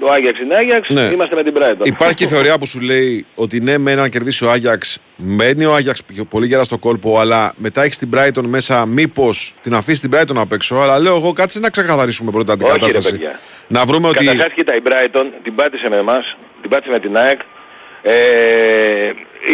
το Άγιαξ είναι Άγιαξ, Ναι. είμαστε με την Brighton. υπάρχει και η θεωρία που σου λέει ότι ναι, με να κερδίσει ο Άγιαξ, μένει ο Άγιαξ πιο πολύ γερά στο κόλπο, αλλά μετά έχεις την Brighton μέσα, μήπως την αφήσεις την Brighton απ' έξω. Αλλά λέω εγώ κάτσε να ξεκαθαρίσουμε πρώτα την Όχι, ρε, κατάσταση. παιδιά. Να βρούμε ότι. Καταρχάς κοίτα η Brighton την πάτησε με εμάς, την πάτησε με την ΑΕΚ. Ε,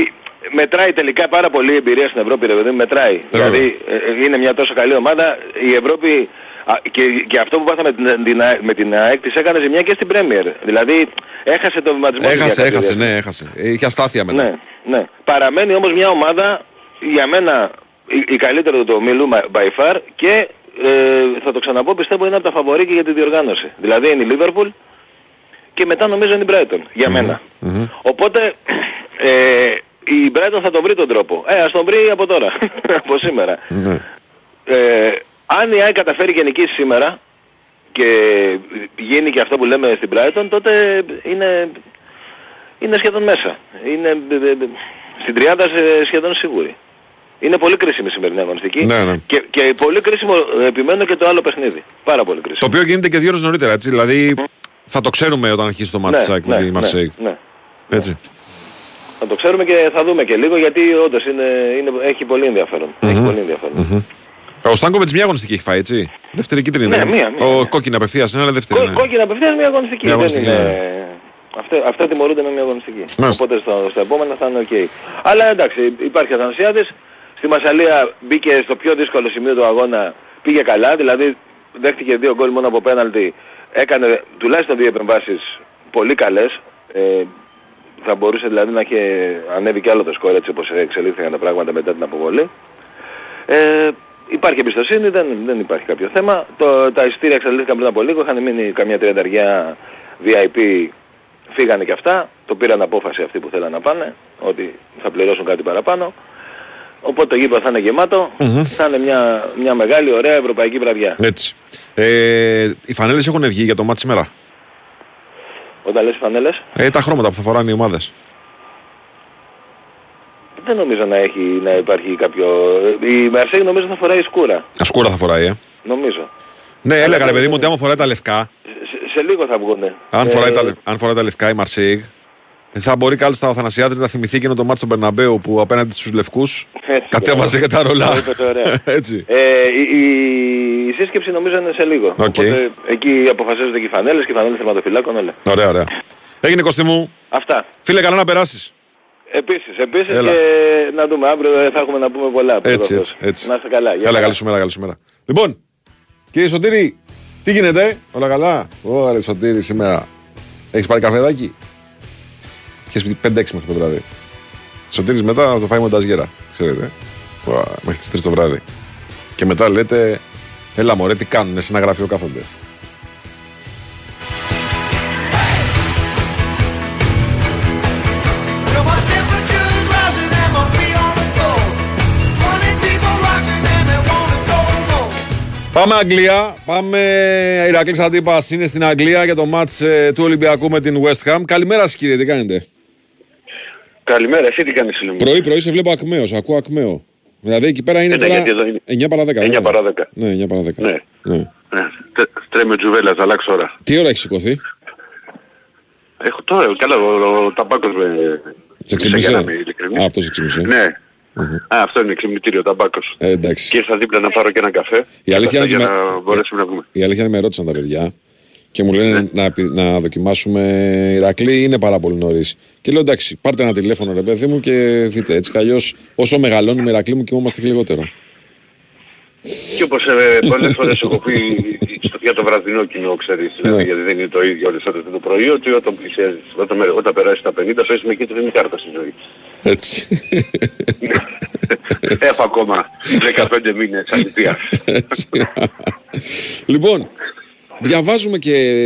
η- μετράει τελικά πάρα πολύ η εμπειρία στην Ευρώπη, ρε παιδί μου, μετράει. δηλαδή ε, ε, είναι μια τόσο καλή ομάδα. Η Ευρώπη α, και, και αυτό που πάθαμε με την, την, ΑΕΚ- με την ΑΕΚ της έκανε ζημιά και στην Premier. Δηλαδή έχασε το βηματισμό της για Έχασε, κάποιο έχασε, διάστημα. ναι, έχασε. Ε, Είχε αστάθεια μετά. Ναι, ναι. Παραμένει όμως μια ομάδα για μένα η, η καλύτερη του ομίλου by far και ε, θα το ξαναπώ πιστεύω είναι από τα φαβορή και για τη διοργάνωση. Δηλαδή είναι η Liverpool και μετά νομίζω είναι η Brighton για μένα. Οπότε ε, η Brighton θα τον βρει τον τρόπο. Ε, ας τον βρει από τώρα, από σήμερα. Ναι. Ε, αν η ΑΕΚ καταφέρει και νικήσει σήμερα και γίνει και αυτό που λέμε στην Brighton, τότε είναι, είναι σχεδόν μέσα. Είναι ε, ε, στην τριάδα σε- σχεδόν σίγουρη. Είναι πολύ κρίσιμη η σημερινή αγωνιστική Ναι, ναι. Και, και πολύ κρίσιμο, ε, επιμένω και το άλλο παιχνίδι. Πάρα πολύ Το κρίσιμο. οποίο γίνεται και δύο ώρες νωρίτερα, έτσι. Δηλαδή θα το ξέρουμε όταν αρχίσει το μάτι Ναι, ναι, με ναι, τη Μαρσέη. ναι, ναι. Έτσι. Θα το ξέρουμε και θα δούμε και λίγο γιατί όντως είναι, είναι, έχει πολύ ενδιαφέρον. Έχει πολύ ενδιαφέρον. Ο Στάνκοβιτς μια αγωνιστική έχει φάει, έτσι. Δεύτερη κίτρινη. Ναι, δεν είναι; μία, μία, Ο μία. κόκκινη απευθείας, είναι, αλλά δεύτερη. Κό, ναι. κόκκινα απευθείας μια αγωνιστική. Μια αγωνιστική, δεν ναι. είναι... Αυτά, αυτά τιμωρούνται με μια αγωνιστική. Μάλιστα. Οπότε στο, στο επόμενο θα είναι οκ. Αλλά εντάξει, υπάρχει Αθανασιάδης. Στη Μασσαλία μπήκε στο πιο δύσκολο σημείο του αγώνα. Πήγε καλά, δηλαδή δέχτηκε δύο γκολ μόνο από πέναλτι. Έκανε τουλάχιστον δύο επεμβάσεις πολύ καλές. Ε, θα μπορούσε δηλαδή να είχε ανέβει και άλλο το σκορ έτσι όπως εξελίχθηκαν τα πράγματα μετά την αποβολή. Ε, υπάρχει εμπιστοσύνη, δεν, δεν υπάρχει κάποιο θέμα. Το, τα ειστήρια εξελίχθηκαν πριν από λίγο, είχαν μείνει καμιά τριανταριά VIP, φύγανε και αυτά, το πήραν απόφαση αυτοί που θέλαν να πάνε, ότι θα πληρώσουν κάτι παραπάνω. Οπότε το γήπεδο θα είναι γεμάτο, Μμμ. θα είναι μια, μια μεγάλη ωραία ευρωπαϊκή βραδιά. Έτσι. Ε, οι φανέλες έχουν βγει για το μάτι σήμερα; Όταν λες φανέλες, Ε, τα χρώματα που θα φοράνε οι ομάδες. Δεν νομίζω να, έχει, να υπάρχει κάποιο... Η Μαρσέη νομίζω θα φοράει σκούρα, Ασκούρα θα φοράει, ε. νομίζω. Ναι, έλεγα ρε παιδί μου ότι άμα φοράει τα λευκά, Σε, σε λίγο θα βγουνε. αν, Ε, φοράει τα, λε- αν φοράει τα λευκά η Μαρσίγ, θα μπορεί κάλλιστα ο Αθανασιάδης να θυμηθεί εκείνο το μάτι στον Περναμπέου που απέναντι στους λευκούς Έτσι, κατέβαζε και τα ρολά. Το είπες ωραία. Έτσι. Ε, η, η, η σύσκεψη νομίζω είναι σε λίγο. Οκ. Οπότε εκεί αποφασίζονται και οι φανέλες και οι φανέλες θεματοφυλάκων όλα. Ωραία, ωραία. Έγινε Κωστή μου. Αυτά. Φίλε, καλά να περάσεις. Επίσης, επίσης Έλα. και να δούμε αύριο ε, θα έχουμε να πούμε πολλά. Έτσι, πρώτα έτσι, έτσι. Να είστε καλά. Γεια Καλά, χαρά. καλή σου μέρα, καλή σου μέρα. Λοιπόν, κύριε Σωτήρη, τι γίνεται, όλα καλά; Ωραία, Σωτήρη, σήμερα. Έχεις πάρει καφεδάκι; Έχεις πει 5-6 μέχρι το βράδυ. Σωτήρης μετά θα το φάει μονταζιέρα, ξέρετε. Ουα, Μέχρι τις 3 το βράδυ. Και μετά λέτε, έλα μωρέ, τι κάνουνε σε ένα γραφείο κάθονται. Πάμε Αγγλία, πάμε Ηρακλής Αντίπας είναι στην Αγγλία για το μάτς ε, του Ολυμπιακού με την West Ham. Καλημέρα σας κύριε, τι κάνετε; Καλημέρα, εσύ τι κάνεις φίλε μου; Πρωί πρωί σε βλέπω ακμαίος, σε ακούω ακμαίο. Δηλαδή εκεί πέρα είναι Ε, ναι, τώρα γιατί εδώ είναι. 9 παρά 10. 9 ναι. παρά 10. Ναι, 9 παρά 10. Ναι. Ναι. Ναι. Τε- Τρέμε τζουβέλας, θα αλλάξω ώρα. Τι ώρα έχει σηκωθεί, Έχω τώρα, καλά, ο, ο ταμπάκος με... σε για να ξύπνησε. είμαι ειλικρινής. Α, αυτό σε ξύπνησε. Ναι. Α, αυτό είναι ξυπνητήριο, ταμπάκος. Ε, εντάξει. Και ήρθα δίπλα να πάρω και ένα καφέ. Η αλήθεια είναι για ότι με- να μπορέσουμε να βγούμε. Η αλήθεια είναι με ρώτησαν τα παιδιά και μου λένε Ναι. να, πη- να δοκιμάσουμε Ηρακλή, είναι πάρα πολύ νωρίς. Και λέω εντάξει, πάρτε ένα τηλέφωνο ρε παιδί μου και δείτε. Έτσι κι αλλιώς, όσο μεγαλώνουμε Ηρακλή μου, κοιμόμαστε και λιγότερο. Και όπως ε, πολλές φορές έχω πει στο, για το βραδινό κοινό, ξέρεις, Ναι. δηλαδή, γιατί δεν είναι το ίδιο όλες ώρες το πρωί, ότι όταν πλησιάζεις, όταν, με- όταν περάσεις τα 50, παίζεις με κίτρινη κάρτα στη ζωή. Έτσι. Έχω ακόμα 15 μήνες αλήθεια. Έτσι. λοιπόν, διαβάζουμε και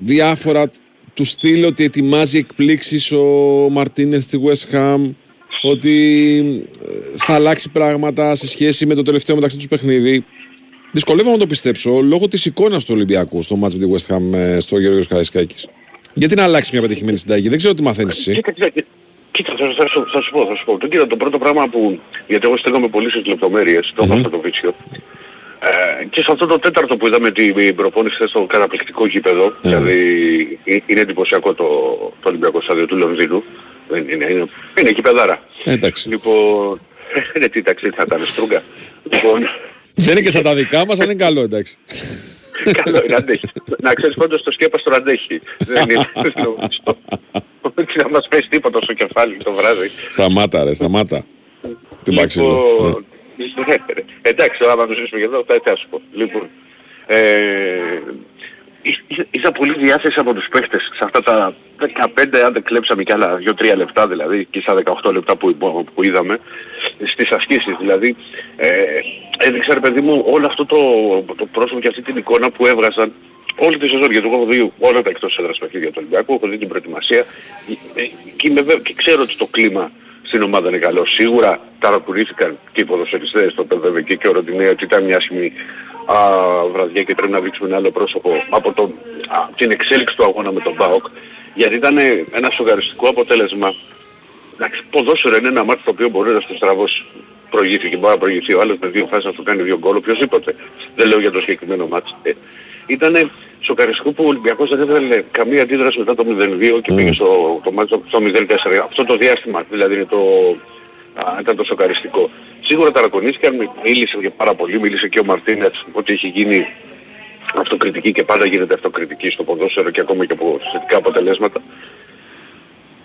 διάφορα του στυλ ότι ετοιμάζει εκπλήξεις ο Μαρτίνες στη West Ham ότι ε, θα αλλάξει πράγματα σε σχέση με το τελευταίο μεταξύ τους παιχνίδι. Δυσκολεύομαι να το πιστέψω λόγω της εικόνας του Ολυμπιακού στο μάτς με τη West Ham ε, στο Γεωργίος Καραϊσκάκης. Γιατί να αλλάξει μια πετυχημένη συνταγή, δεν ξέρω τι μαθαίνεις εσύ. Κοίταξε, κοίτα, θα, θα, σου- θα σου πω, θα σου πω. Το, κοίτα, το πρώτο πράγμα που, γιατί εγώ στέκομαι πολύ στις λεπτομέρειες, το έχω αυτό το βίτσιο. Ε, και σε αυτό το τέταρτο που είδαμε την προπόνηση χθες στο καταπληκτικό γήπεδο, δηλαδή ε- είναι εντυπωσιακό το, το Ολυμπιακό στάδιο του Λονδίνου, δεν είναι, είναι, είναι γηπεδάρα. Ε, εντάξει. Λοιπόν, είναι τι ταξί θα ήταν, στρούγκα. Λοιπόν, Δεν είναι και σαν τα δικά μας, αλλά είναι καλό, εντάξει. Καλό είναι, αντέχει. Να ξέρεις πάντως το σκέπαστρο αντέχει. Δεν είναι νομίζω. Όχι να μας πέσει τίποτα στο κεφάλι το βράδυ. Σταμάτα ρε, σταμάτα. Την πάξιλο. Λοιπόν, ναι, ρε. εντάξει, άμα το ζήσουμε και εδώ, θα, τι να σου πω. Λοιπόν, ε, εί- είδα πολύ διάθεση από τους παίχτες σε αυτά τα 15, αν δεν κλέψαμε κι άλλα 2-3 λεπτά δηλαδή, και στα 18 λεπτά που, που, που είδαμε, στις ασκήσεις δηλαδή, ε, έδειξε ρε παιδί μου όλο αυτό το, το πρόσωπο και αυτή την εικόνα που έβγαζαν όλη τη σεζόν, γιατί εγώ έχω δει όλα τα εκτός έδρας παιχνίδια του Ολυμπιακού, έχω δει την προετοιμασία ε, και, είμαι βέβαιο- και ξέρω ότι το κλίμα στην ομάδα είναι καλό. Σίγουρα ταρακουρήθηκαν και οι ποδοσφαιριστές, το βέβαια και ο Ροντινέ ότι ήταν μια άσχημη α, βραδιά και πρέπει να δείξουμε ένα άλλο πρόσωπο από το, α, την εξέλιξη του αγώνα με τον ΠΑΟΚ γιατί ήταν ένα σογαριστικό αποτέλεσμα. Εντάξει, ποδόσφαιρο είναι ένα μάτι το οποίο μπορεί να στο στραβώσει. Προηγήθηκε, μπορεί να προηγηθεί ο άλλος με δύο φάσεις να του κάνει δύο γκολ, οποιοδήποτε. Δεν λέω για το συγκεκριμένο μάτς. Ε, ήταν σοκαριστικό που ο Ολυμπιακός δεν έβγαλε καμία αντίδραση μετά το 0-2 και πήγε στο, το μάτς στο 0-4. Αυτό το διάστημα δηλαδή είναι το, α, ήταν το σοκαριστικό. σίγουρα ταρακονίστηκαν, μίλησε για πάρα πολύ, μίλησε και ο Μαρτίνετς ότι έχει γίνει αυτοκριτική και πάντα γίνεται αυτοκριτική στο ποδόσφαιρο και ακόμα και από θετικά αποτελέσματα.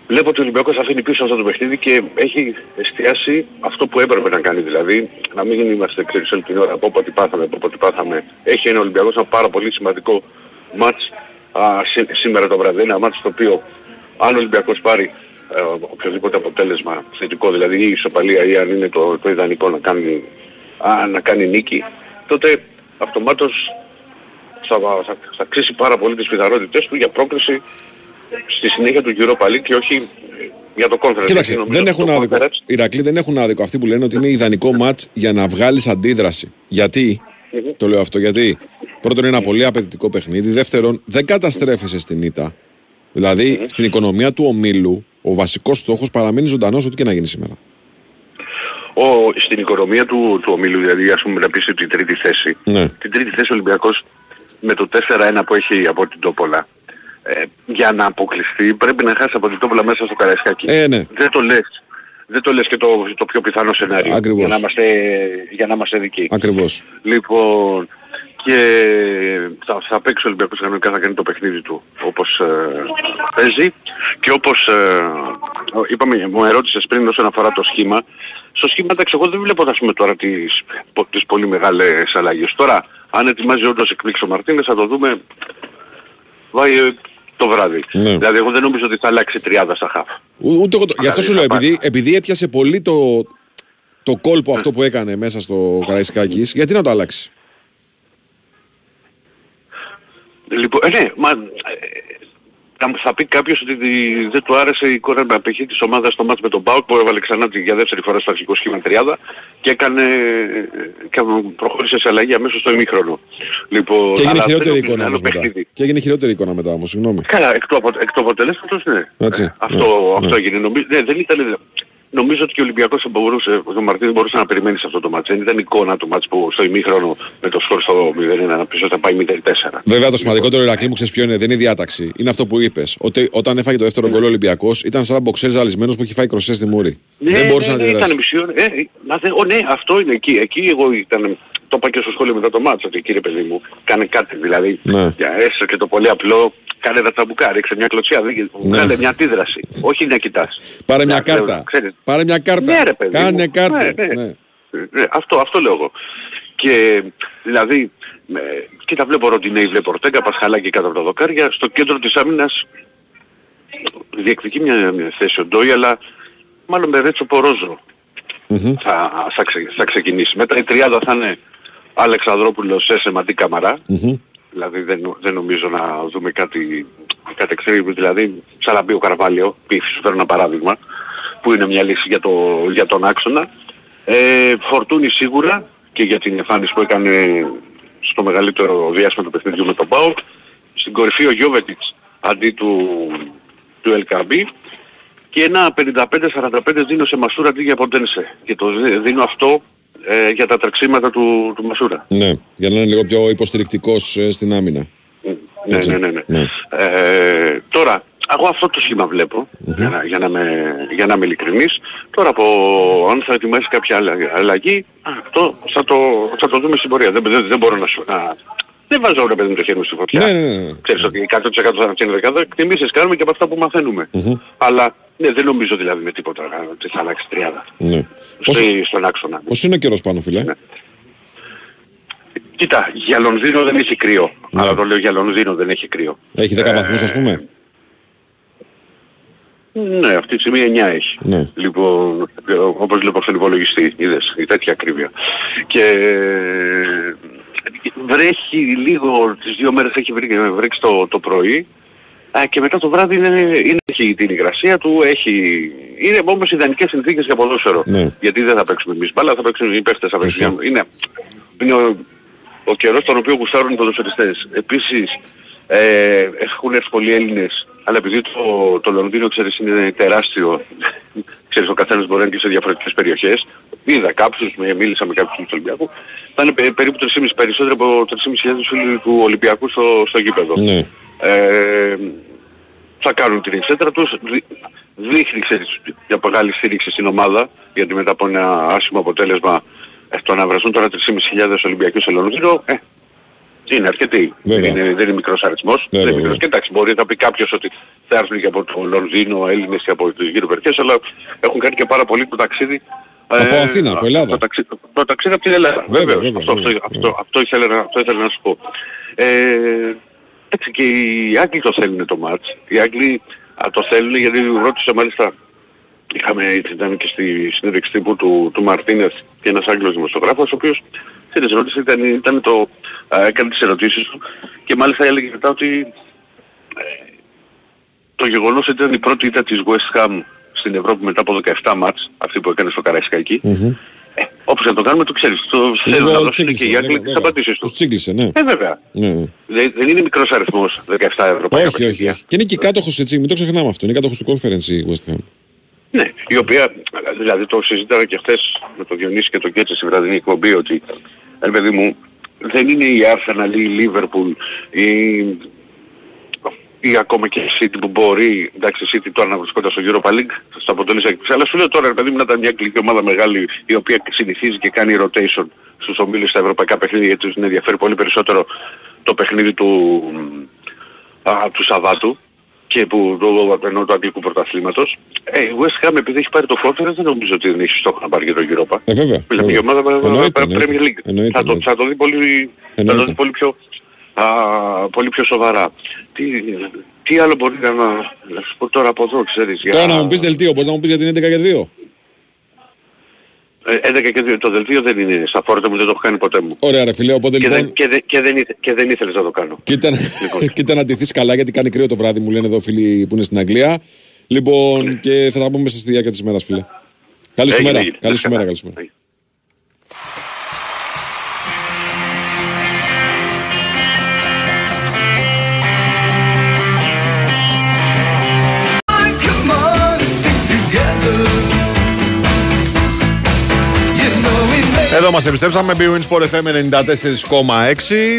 Βλέπω ότι ο Ολυμπιακός αφήνει πίσω αυτό το παιχνίδι και έχει εστιάσει αυτό που έπρεπε να κάνει δηλαδή. Να μην είμαστε ξέρεις όλη την ώρα από όποτε πάθαμε, από όποτε πάθαμε. Έχει ένα Ολυμπιακός ένα πάρα πολύ σημαντικό μάτς α, σή- σήμερα το βράδυ. Ένα μάτς το οποίο αν ο Ολυμπιακός πάρει ε, οποιοδήποτε αποτέλεσμα θετικό, δηλαδή ή ισοπαλία ή αν είναι το, το ιδανικό να κάνει, α, να κάνει νίκη, τότε αυτομάτως θα, θα, θα αξίσει πάρα πολύ τις πιθανότητες του για πρόκριση στη συνέχεια του Europa League και όχι ε, για το conference. Κοίταξε, Γιατί νομίζω δεν ότι έχουν το άδικο. conference- Οι Ηρακλοί δεν έχουν άδικο. Αυτοί που λένε ότι είναι ιδανικό ματ για να βγάλεις αντίδραση. Γιατί, το λέω αυτό, γιατί; Πρώτον είναι ένα πολύ απαιτητικό παιχνίδι. Δεύτερον, δεν καταστρέφεσαι στην ήττα. Δηλαδή, στην οικονομία του ομίλου, ο βασικός στόχος παραμένει ζωντανός ό,τι και να γίνει σήμερα. Ο, στην οικονομία του, του ομίλου, δηλαδή ας πούμε να πεις την τρίτη θέση, Ναι. την τρίτη θέση ο Ολυμπιακός με το 4-1 που έχει από την Τόπολα, ε, για να αποκλειστεί πρέπει να χάσει από την Τόπολα μέσα στο Καραϊσκάκι. Ε, ναι. Δεν το λες. Δεν το λες και το, το πιο πιθανό σενάριο. Ακριβώς. Για να είμαστε, για να είμαστε δικοί. Ακριβώς. Λοιπόν, και θα, θα παίξει ο Ολυμπιακός κανονικά θα κάνει το παιχνίδι του όπως ε, παίζει και όπως ε, είπαμε, μου ερώτησες πριν όσον αφορά το σχήμα στο σχήμα εντάξει εγώ δεν βλέπω ας πούμε τώρα τις, πο- τις πολύ μεγάλες αλλαγές τώρα αν ετοιμάζει όντως εκπλήξει ο Μαρτίνες θα το δούμε βάει ε, το βράδυ Ναι. δηλαδή εγώ δεν νομίζω ότι θα αλλάξει τριάδα στα χαφ Ούτε εγώ το- Γι' αυτό σου λέω, θα πάρει. επειδή, επειδή έπιασε πολύ το, το κόλπο αυτό που έκανε μέσα στο Καραϊσκάκης, γιατί να το αλλάξει; Λοιπόν, ε, ναι, μα, ε, θα, θα πει κάποιος ότι δι- δεν του άρεσε η εικόνα με απεχή της ομάδας στο μάτς με τον Πάουκ που έβαλε ξανά τη- για δεύτερη φορά στο αρχικό σχήμα τριάδα και έκανε, και προχώρησε σε αλλαγή αμέσως στο ημίχρονο. Λοιπόν, Και έγινε αλλά χειρότερη δεν είναι εικόνα άλλο όμως μετά. παιχνίδι. Και έγινε χειρότερη εικόνα μετά όμως, συγγνώμη. Καλά, εκ του, απο, εκ του αποτελέσματος ναι. Έτσι, Αυτό, ναι, αυτό ναι. έγινε. Νομίζω, ναι, δεν ήταν, νομίζω ότι και ο Ολυμπιακός θα μπορούσε, ο Μαρτίνης μπορούσε να περιμένει σε αυτό το μάτς. Δεν ήταν εικόνα του μάτς που στο ημίχρονο με το σκορ στο 0-1 να πεις ότι θα πάει 0-4. Βέβαια το σημαντικότερο Ηρακλή μου ξέρεις ποιο είναι, δεν είναι η διάταξη. Είναι αυτό που είπες. Ότι όταν έφαγε το δεύτερο γκολ ο Ολυμπιακός ήταν σαν μποξέρ ζαλισμένος που έχει φάει κροσέ στη μούρη. Ναι, δεν μπορούσε ναι, να ναι, αντιδράσει. ήταν μισή ώρα. Ε, ε, μα δεν- ο, ναι, αυτό είναι εκεί. Εκεί εγώ ήταν, το είπα και στο σχόλιο μετά το μάτσο, ότι κύριε παιδί μου, κάνε κάτι. Δηλαδή, Ναι. για έστω και το πολύ απλό, κάνε ένα τσαμπουκά, ρίξε μια κλωτσιά, δεν, Ναι. βγάλε μια αντίδραση. Όχι να κοιτάς. Πάρε μια Να, κάρτα. ξέρεις, Πάρε μια κάρτα. Ναι, ρε, παιδί Κάνε μου. κάρτα. Ναι, ναι. Ναι. Ναι, αυτό, αυτό λέω εγώ. Και δηλαδή, με, κοίτα βλέπω Ροντινέη, βλέπω Ορτέγκα, Πασχαλάκη κάτω από τα δοκάρια. Στο κέντρο της άμυνας διεκδικεί μια, μια θέση ο Ντόι, αλλά μάλλον με Ρέτσο Πορόζο θα, θα, ξε- θα ξεκινήσει. Μετά η τριάδα θα είναι Αλεξανδρόπουλος, Σέσε, Μαντί Καμαρά. Δηλαδή δεν, νο- δεν νομίζω να δούμε κάτι, κάτι εξαιρετικό. Δηλαδή, σαν να μπει ο Καρβάλιο, π.χ. σου φέρω ένα παράδειγμα, που είναι μια λύση για, το, για τον άξονα. Ε, φορτούνη σίγουρα και για την εμφάνιση που έκανε στο μεγαλύτερο διάστημα του παιχνιδιού με τον ΠΑΟΚ. Στην κορυφή ο Γιώβετιτς αντί του, του LKB και ένα 55-45 δίνω σε Μασούρα αντί για Ποντένσε. Και το δι- δίνω αυτό ε, για τα τρεξίματα του, του Μασούρα. ναι, για να είναι λίγο πιο υποστηρικτικός στην άμυνα. Ναι, Έτσι. ναι, ναι, ναι. Ναι. Ε, τώρα, εγώ αυτό το σχήμα βλέπω, για, να, για, να με, για να είμαι ειλικρινής. Τώρα από αν θα ετοιμάσει κάποια αλλα- αλλαγή, αυτό θα το, θα το δούμε στην πορεία. Δεν, δεν, δεν μπορώ να σου... Να, δεν βάζω ρε παιδί μου το χέρι μου στη φωτιά. Ναι, ναι, ναι, ναι. Ξέρεις ότι 100% θα είναι αυτή η δεκάδα. Εκτιμήσεις κάνουμε και από αυτά που μαθαίνουμε. Αλλά ναι, δεν νομίζω δηλαδή με τίποτα να- ότι θα αλλάξει τριάδα. Ναι. Στο, στον άξονα. Πώς είναι ο καιρός πάνω, φίλε; Κοίτα, για Λονδίνο δεν έχει κρύο. Αλλά το λέω για Λονδίνο δεν έχει κρύο. Έχει 10 βαθμούς ας πούμε; Ναι, αυτή τη στιγμή 9 έχει. Ναι. Λοιπόν, ε, όπως βλέπω στον υπολογιστή, είδες, η τέτοια ακρίβεια. Και ε, βρέχει λίγο, τις δύο μέρες έχει βρει- βρέξει το, το πρωί α, και μετά το βράδυ είναι, είναι, έχει την υγρασία του, έχει... Είναι όμως ιδανικές συνθήκες για ποδόσφαιρο. Ναι. Γιατί δεν θα παίξουμε εμείς μπάλα, θα παίξουν οι παίχτες, θα παίξουν... Είναι, είναι ο, ο καιρός τον οποίο γουστάρουν οι ποδοσφαιριστές. Επίσης, ε, έχουν έρθει πολλοί Έλληνες, αλλά επειδή το, το Λονδίνο, ξέρεις, είναι τεράστιο, ξέρεις, ο καθένας μπορεί να είναι και σε διαφορετικές περιοχές. Είδα κάποιους, με- μίλησα με κάποιους του Ολυμπιακού, θα είναι πε- περίπου 3,5 περισσότερο από 3.500 φίλοι του Ολυμπιακού στο, στο γήπεδο. Ναι. Ε, θα κάνουν την εξέτρα τους. Δι- δείχνει ξέρεις, για μεγάλη στήριξη στην ομάδα, γιατί μετά από ένα άσχημο αποτέλεσμα ε, το να βρεθούν τώρα 3.500 Ολυμπιακούς σε Λονδίνο, ε, είναι αρκετοί. Δεν Βέβαια. είναι, δεν είναι μικρός αριθμός. Ναι, δεν είναι βέβαια. μικρός. Και εντάξει, μπορεί να πει κάποιος ότι θα έρθουν και από το Λονδίνο, Έλληνες και από τις γύρω περιοχές, αλλά έχουν κάνει και πάρα πολύ το ταξίδι. Από ε, Αθήνα, από Ελλάδα. Το ταξίδι, το ταξίδι από την Ελλάδα. Βέβαια, Βεβαίως. βέβαια, αυτό, βέβαια. αυτό, αυτό, αυτό, ήθελα, να- αυτό ήθελα να σου πω. Ε, έτσι και οι Άγγλοι το θέλουν το μάτς. Οι Άγγλοι α, το θέλουν γιατί ρώτησα μάλιστα Είχαμε, ήταν και στη συνέντευξη τύπου του, του Μαρτίνες και ένας Άγγλος δημοσιογράφος, ο οποίος σε τις ερωτήσεις ήταν, ήταν το, α, έκανε τις ερωτήσεις του και μάλιστα έλεγε μετά ότι ε, το γεγονός ότι ήταν η πρώτη ήττα της West Ham στην Ευρώπη μετά από 17 μάτς, αυτή που έκανε στο Καραϊσκάκι, ε, όπως να το κάνουμε το ξέρεις, το θέλουν να Λίγο δώσουν και οι Άγγλοι τις απαντήσεις Τους τους. τσίγκλισε, ναι. Ε, βέβαια. ναι. ναι. Δεν, δεν είναι μικρός αριθμός 17 ευρωπαϊκά Όχι, όχι, όχι. Και είναι και κάτοχος έτσι, μην το ξεχνάμε αυτό. Είναι κάτοχος του conference η West Ham. Ναι, η οποία, δηλαδή το συζήτησα και χθες με τον Διονύση και τον Κέτσε στη βραδινή εκπομπή ότι, ρε παιδί μου, δεν είναι η Arsenal ή η Liverpool ή, ή ακόμα και η City που μπορεί, εντάξει η City τώρα να βρισκόταν στο Europa League, στο αποτέλεσμα έκπληξη, αλλά σου λέω τώρα ρε παιδί μου να ήταν μια αγγλική ομάδα μεγάλη η οποία συνηθίζει και κάνει rotation στους ομίλους στα ευρωπαϊκά παιχνίδια γιατί τους ενδιαφέρει πολύ περισσότερο το παιχνίδι του, α, του Σαββάτου και που το, ενώ του αγγλικού πρωταθλήματος. Ε, η West Ham επειδή έχει πάρει το Conference δεν νομίζω ότι δεν έχει στόχο να πάρει και το Europa. Ε, βέβαια. Μιλάμε για βέβαια. ομάδα Εννοείται, με- με εννοείται. Premier League. Εννοείται, Θα το, εννοείται. θα το δει πολύ, θα το Εννοείται. δει πολύ πιο, α, πολύ πιο σοβαρά. Τι, τι άλλο μπορεί να, να σου πω τώρα από εδώ, ξέρεις. Για, Τώρα να μου πεις δελτίο, πώς να μου πεις για την 11 και 2. ε, 11 και 2, το δελτίο δεν είναι στα φόρτα μου, δεν το έχω κάνει ποτέ μου. Ωραία ρε φίλε, οπότε Και, λοιπόν... δεν, και, δεν, και, δεν, ήθε- και δεν ήθελες να το κάνω. Κοίτα, κοίτα να ντυθείς καλά γιατί κάνει κρύο το βράδυ μου λένε εδώ φίλοι που είναι στην Αγγλία. Λοιπόν και θα τα πούμε μέσα στη διάρκεια της ημέρας φίλε. Καλή σου Έγινε, μέρα. έγινε. Καλή σου Καλά. μέρα. Καλή σου μέρα. Εδώ μας επιστρέψαμε, BWIN Sport FM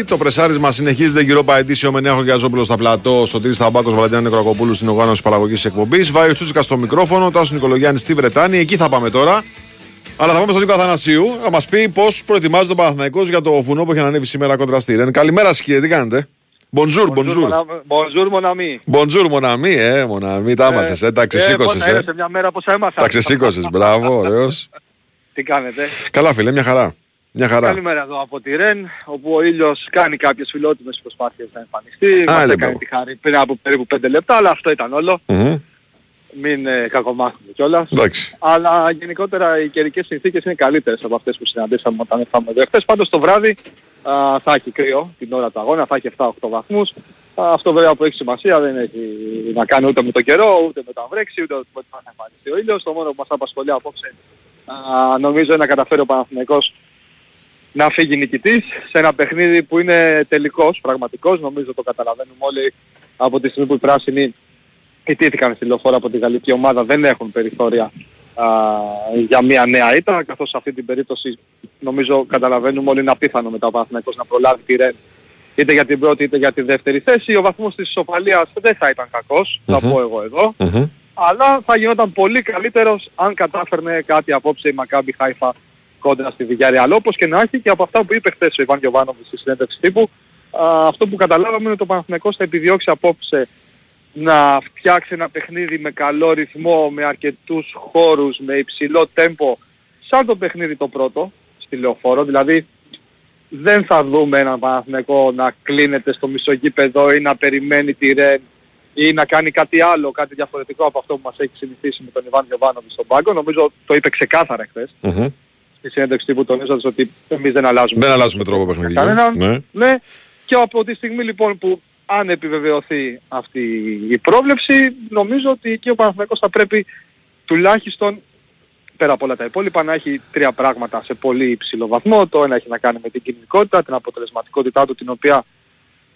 94,6. Το πρεσάρισμα συνεχίζεται γύρω από Edition με Νέο Γιαζόπουλος στα πλατό. Σωτήρης Θαμπάκος, Βαλαντιάνο Νεκρακοπούλου στην οργάνωση παραγωγής εκπομπής. Βάιο Τσούτσικα στο μικρόφωνο, Τάσο Νικολογιάννη στη Βρετάνη. Εκεί θα πάμε τώρα. Αλλά θα πάμε στον Νίκο Αθανασίου να μας πει πώς προετοιμάζει τον Παναθηναϊκός για το βουνό που έχει ανέβει σήμερα κοντρα στη Ρεν. Καλημέρα σα κύριε, τι κάνετε; Bonjour, bonjour. Bonjour, mon ami. Bonjour, mon ami, ε, mon ami, τα έμαθες, ε, τα Ε, ξεσήκωσες, πώς να είναι ε. σε μια μέρα πώς έμαθα. Τα ξεσήκωσες, μπράβο, ωραίος. Τι κάνετε; Καλά φίλε, μια χαρά. Μια χαρά. Καλημέρα εδώ από τη Ρεν, όπου ο ήλιος κάνει κάποιες φιλότιμες προσπάθειες να εμφανιστεί. Α, Μας λοιπόν. έκανε τη χάρη πριν από περίπου 5 λεπτά, αλλά αυτό ήταν όλο. Μμμ. Μην ε, κακομάθουμε κιόλας. Εντάξει. Αλλά γενικότερα οι καιρικές συνθήκες είναι καλύτερες από αυτές που συναντήσαμε όταν ήρθαμε εδώ. Χθες πάντως το βράδυ α, θα έχει κρύο την ώρα του αγώνα, θα έχει 7-8 βαθμούς. Α, αυτό βέβαια που έχει σημασία δεν έχει να κάνει ούτε με τον καιρό, ούτε με το αν βρέξει, ούτε με το αν θα εμφανιστεί ο ήλιος. Το μόνο που μας απασχολεί απόψε α, νομίζω είναι να καταφέρει ο Παναθηναϊκός να φύγει νικητής σε ένα παιχνίδι που είναι τελικός, πραγματικός. Νομίζω το καταλαβαίνουμε όλοι από τη στιγμή που οι πράσινοι ιτήθηκαν στη λεωφόρα από τη γαλλική ομάδα δεν έχουν περιθώρια α, για μια νέα ήττα καθώς σε αυτή την περίπτωση νομίζω καταλαβαίνουμε όλοι είναι απίθανο μετά ο Παναθηναϊκός να προλάβει τη Ρεν είτε για την πρώτη είτε για τη δεύτερη θέση. Ο βαθμός της ισοπαλίας δεν θα ήταν κακός, θα Μμμ. πω εγώ εδώ. Μμμ. Αλλά θα γινόταν πολύ καλύτερος αν κατάφερνε κάτι απόψε η Μακάμπι Χάιφα κόντρα στη Βιγιαρεάλ. Όπως και να έχει και από αυτά που είπε χθες ο Ιβάν Γιωβάνοβης στη συνέντευξη τύπου, α, αυτό που καταλάβαμε είναι ότι ο Παναθηναϊκός θα επιδιώξει απόψε να φτιάξει ένα παιχνίδι με καλό ρυθμό, με αρκετούς χώρους, με υψηλό τέμπο, σαν το παιχνίδι το πρώτο, στη Λεωφόρο. Δηλαδή δεν θα δούμε έναν Παναθηναϊκό να κλείνεται στο μισογείπεδο ή να περιμένει τη Ρεν ή να κάνει κάτι άλλο, κάτι διαφορετικό από αυτό που μας έχει συνηθίσει με τον Ιβάν Γιωβάνοβη στον πάγκο. Νομίζω το είπε ξεκάθαρα χθες Μμμ. στη συνέντευξη που τονίζοντας ότι εμείς δεν αλλάζουμε. Δεν αλλάζουμε τρόπο παιχνιδιού. Κανέναν. Ναι. Ναι. Και από τη στιγμή λοιπόν που αν επιβεβαιωθεί αυτή η πρόβλεψη, νομίζω ότι εκεί ο Παναθηναϊκός θα πρέπει τουλάχιστον πέρα από όλα τα υπόλοιπα να έχει τρία πράγματα σε πολύ υψηλό βαθμό. Το ένα έχει να κάνει με την κινητικότητα, την αποτελεσματικότητά του την οποία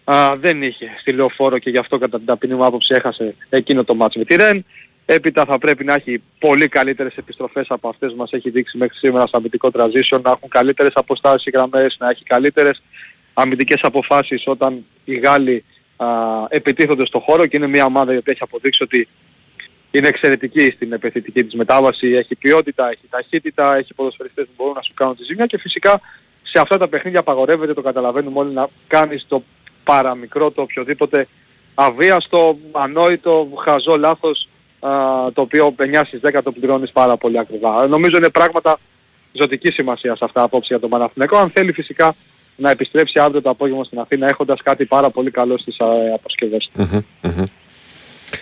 α, δεν είχε στη λεωφόρο και γι' αυτό κατά την ταπεινή μου άποψη έχασε εκείνο το μάτς με τη Ρεν. Έπειτα θα πρέπει να έχει πολύ καλύτερες επιστροφές από αυτές που μας έχει δείξει μέχρι σήμερα στο αμυντικό transition, να έχουν καλύτερες αποστάσεις οι γραμμές, να έχει καλύτερες αμυντικές αποφάσεις όταν οι Γάλλοι α, επιτίθονται στο χώρο και είναι μια ομάδα η οποία έχει αποδείξει ότι είναι εξαιρετική στην επιθετική της μετάβαση, έχει ποιότητα, έχει ταχύτητα, έχει ποδοσφαιριστές που μπορούν να σου κάνουν τη ζημιά και φυσικά σε αυτά τα παιχνίδια απαγορεύεται, το καταλαβαίνουμε όλοι, να κάνεις το παραμικρό, το οποιοδήποτε αβίαστο, ανόητο, χαζό λάθος, α, το οποίο 9 στις 10 το πληρώνεις πάρα πολύ ακριβά. Νομίζω είναι πράγματα ζωτικής σημασίας σε αυτά απόψε για τον Παναθηναϊκό. Αν θέλει φυσικά να επιστρέψει αύριο το απόγευμα στην Αθήνα έχοντας κάτι πάρα πολύ καλό στις α, αποσκευές του. Μμμ, μμμ.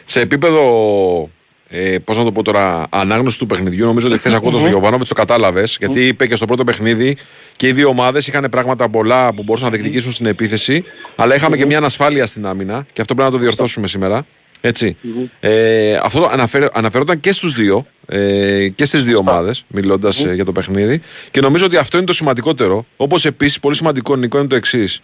Σε επίπεδο, ε, πώς να το πω τώρα, ανάγνωση του παιχνιδιού, νομίζω ότι χθες ακούγοντας τον Γιωβάνοβιτς το κατάλαβες, γιατί είπε και στο πρώτο παιχνίδι και οι δύο ομάδες είχαν πράγματα πολλά που μπορούσαν να διεκδικήσουν στην επίθεση, αλλά είχαμε και μια ανασφάλεια στην άμυνα και αυτό πρέπει να το διορθώσουμε σήμερα. Έτσι. Ε, αυτό το αναφέρε, αναφερόταν και στους δύο ε, και στις δύο ομάδες μιλώντας ε, για το παιχνίδι. Και νομίζω ότι αυτό είναι το σημαντικότερο όπως επίσης πολύ σημαντικό Νικό είναι το εξής.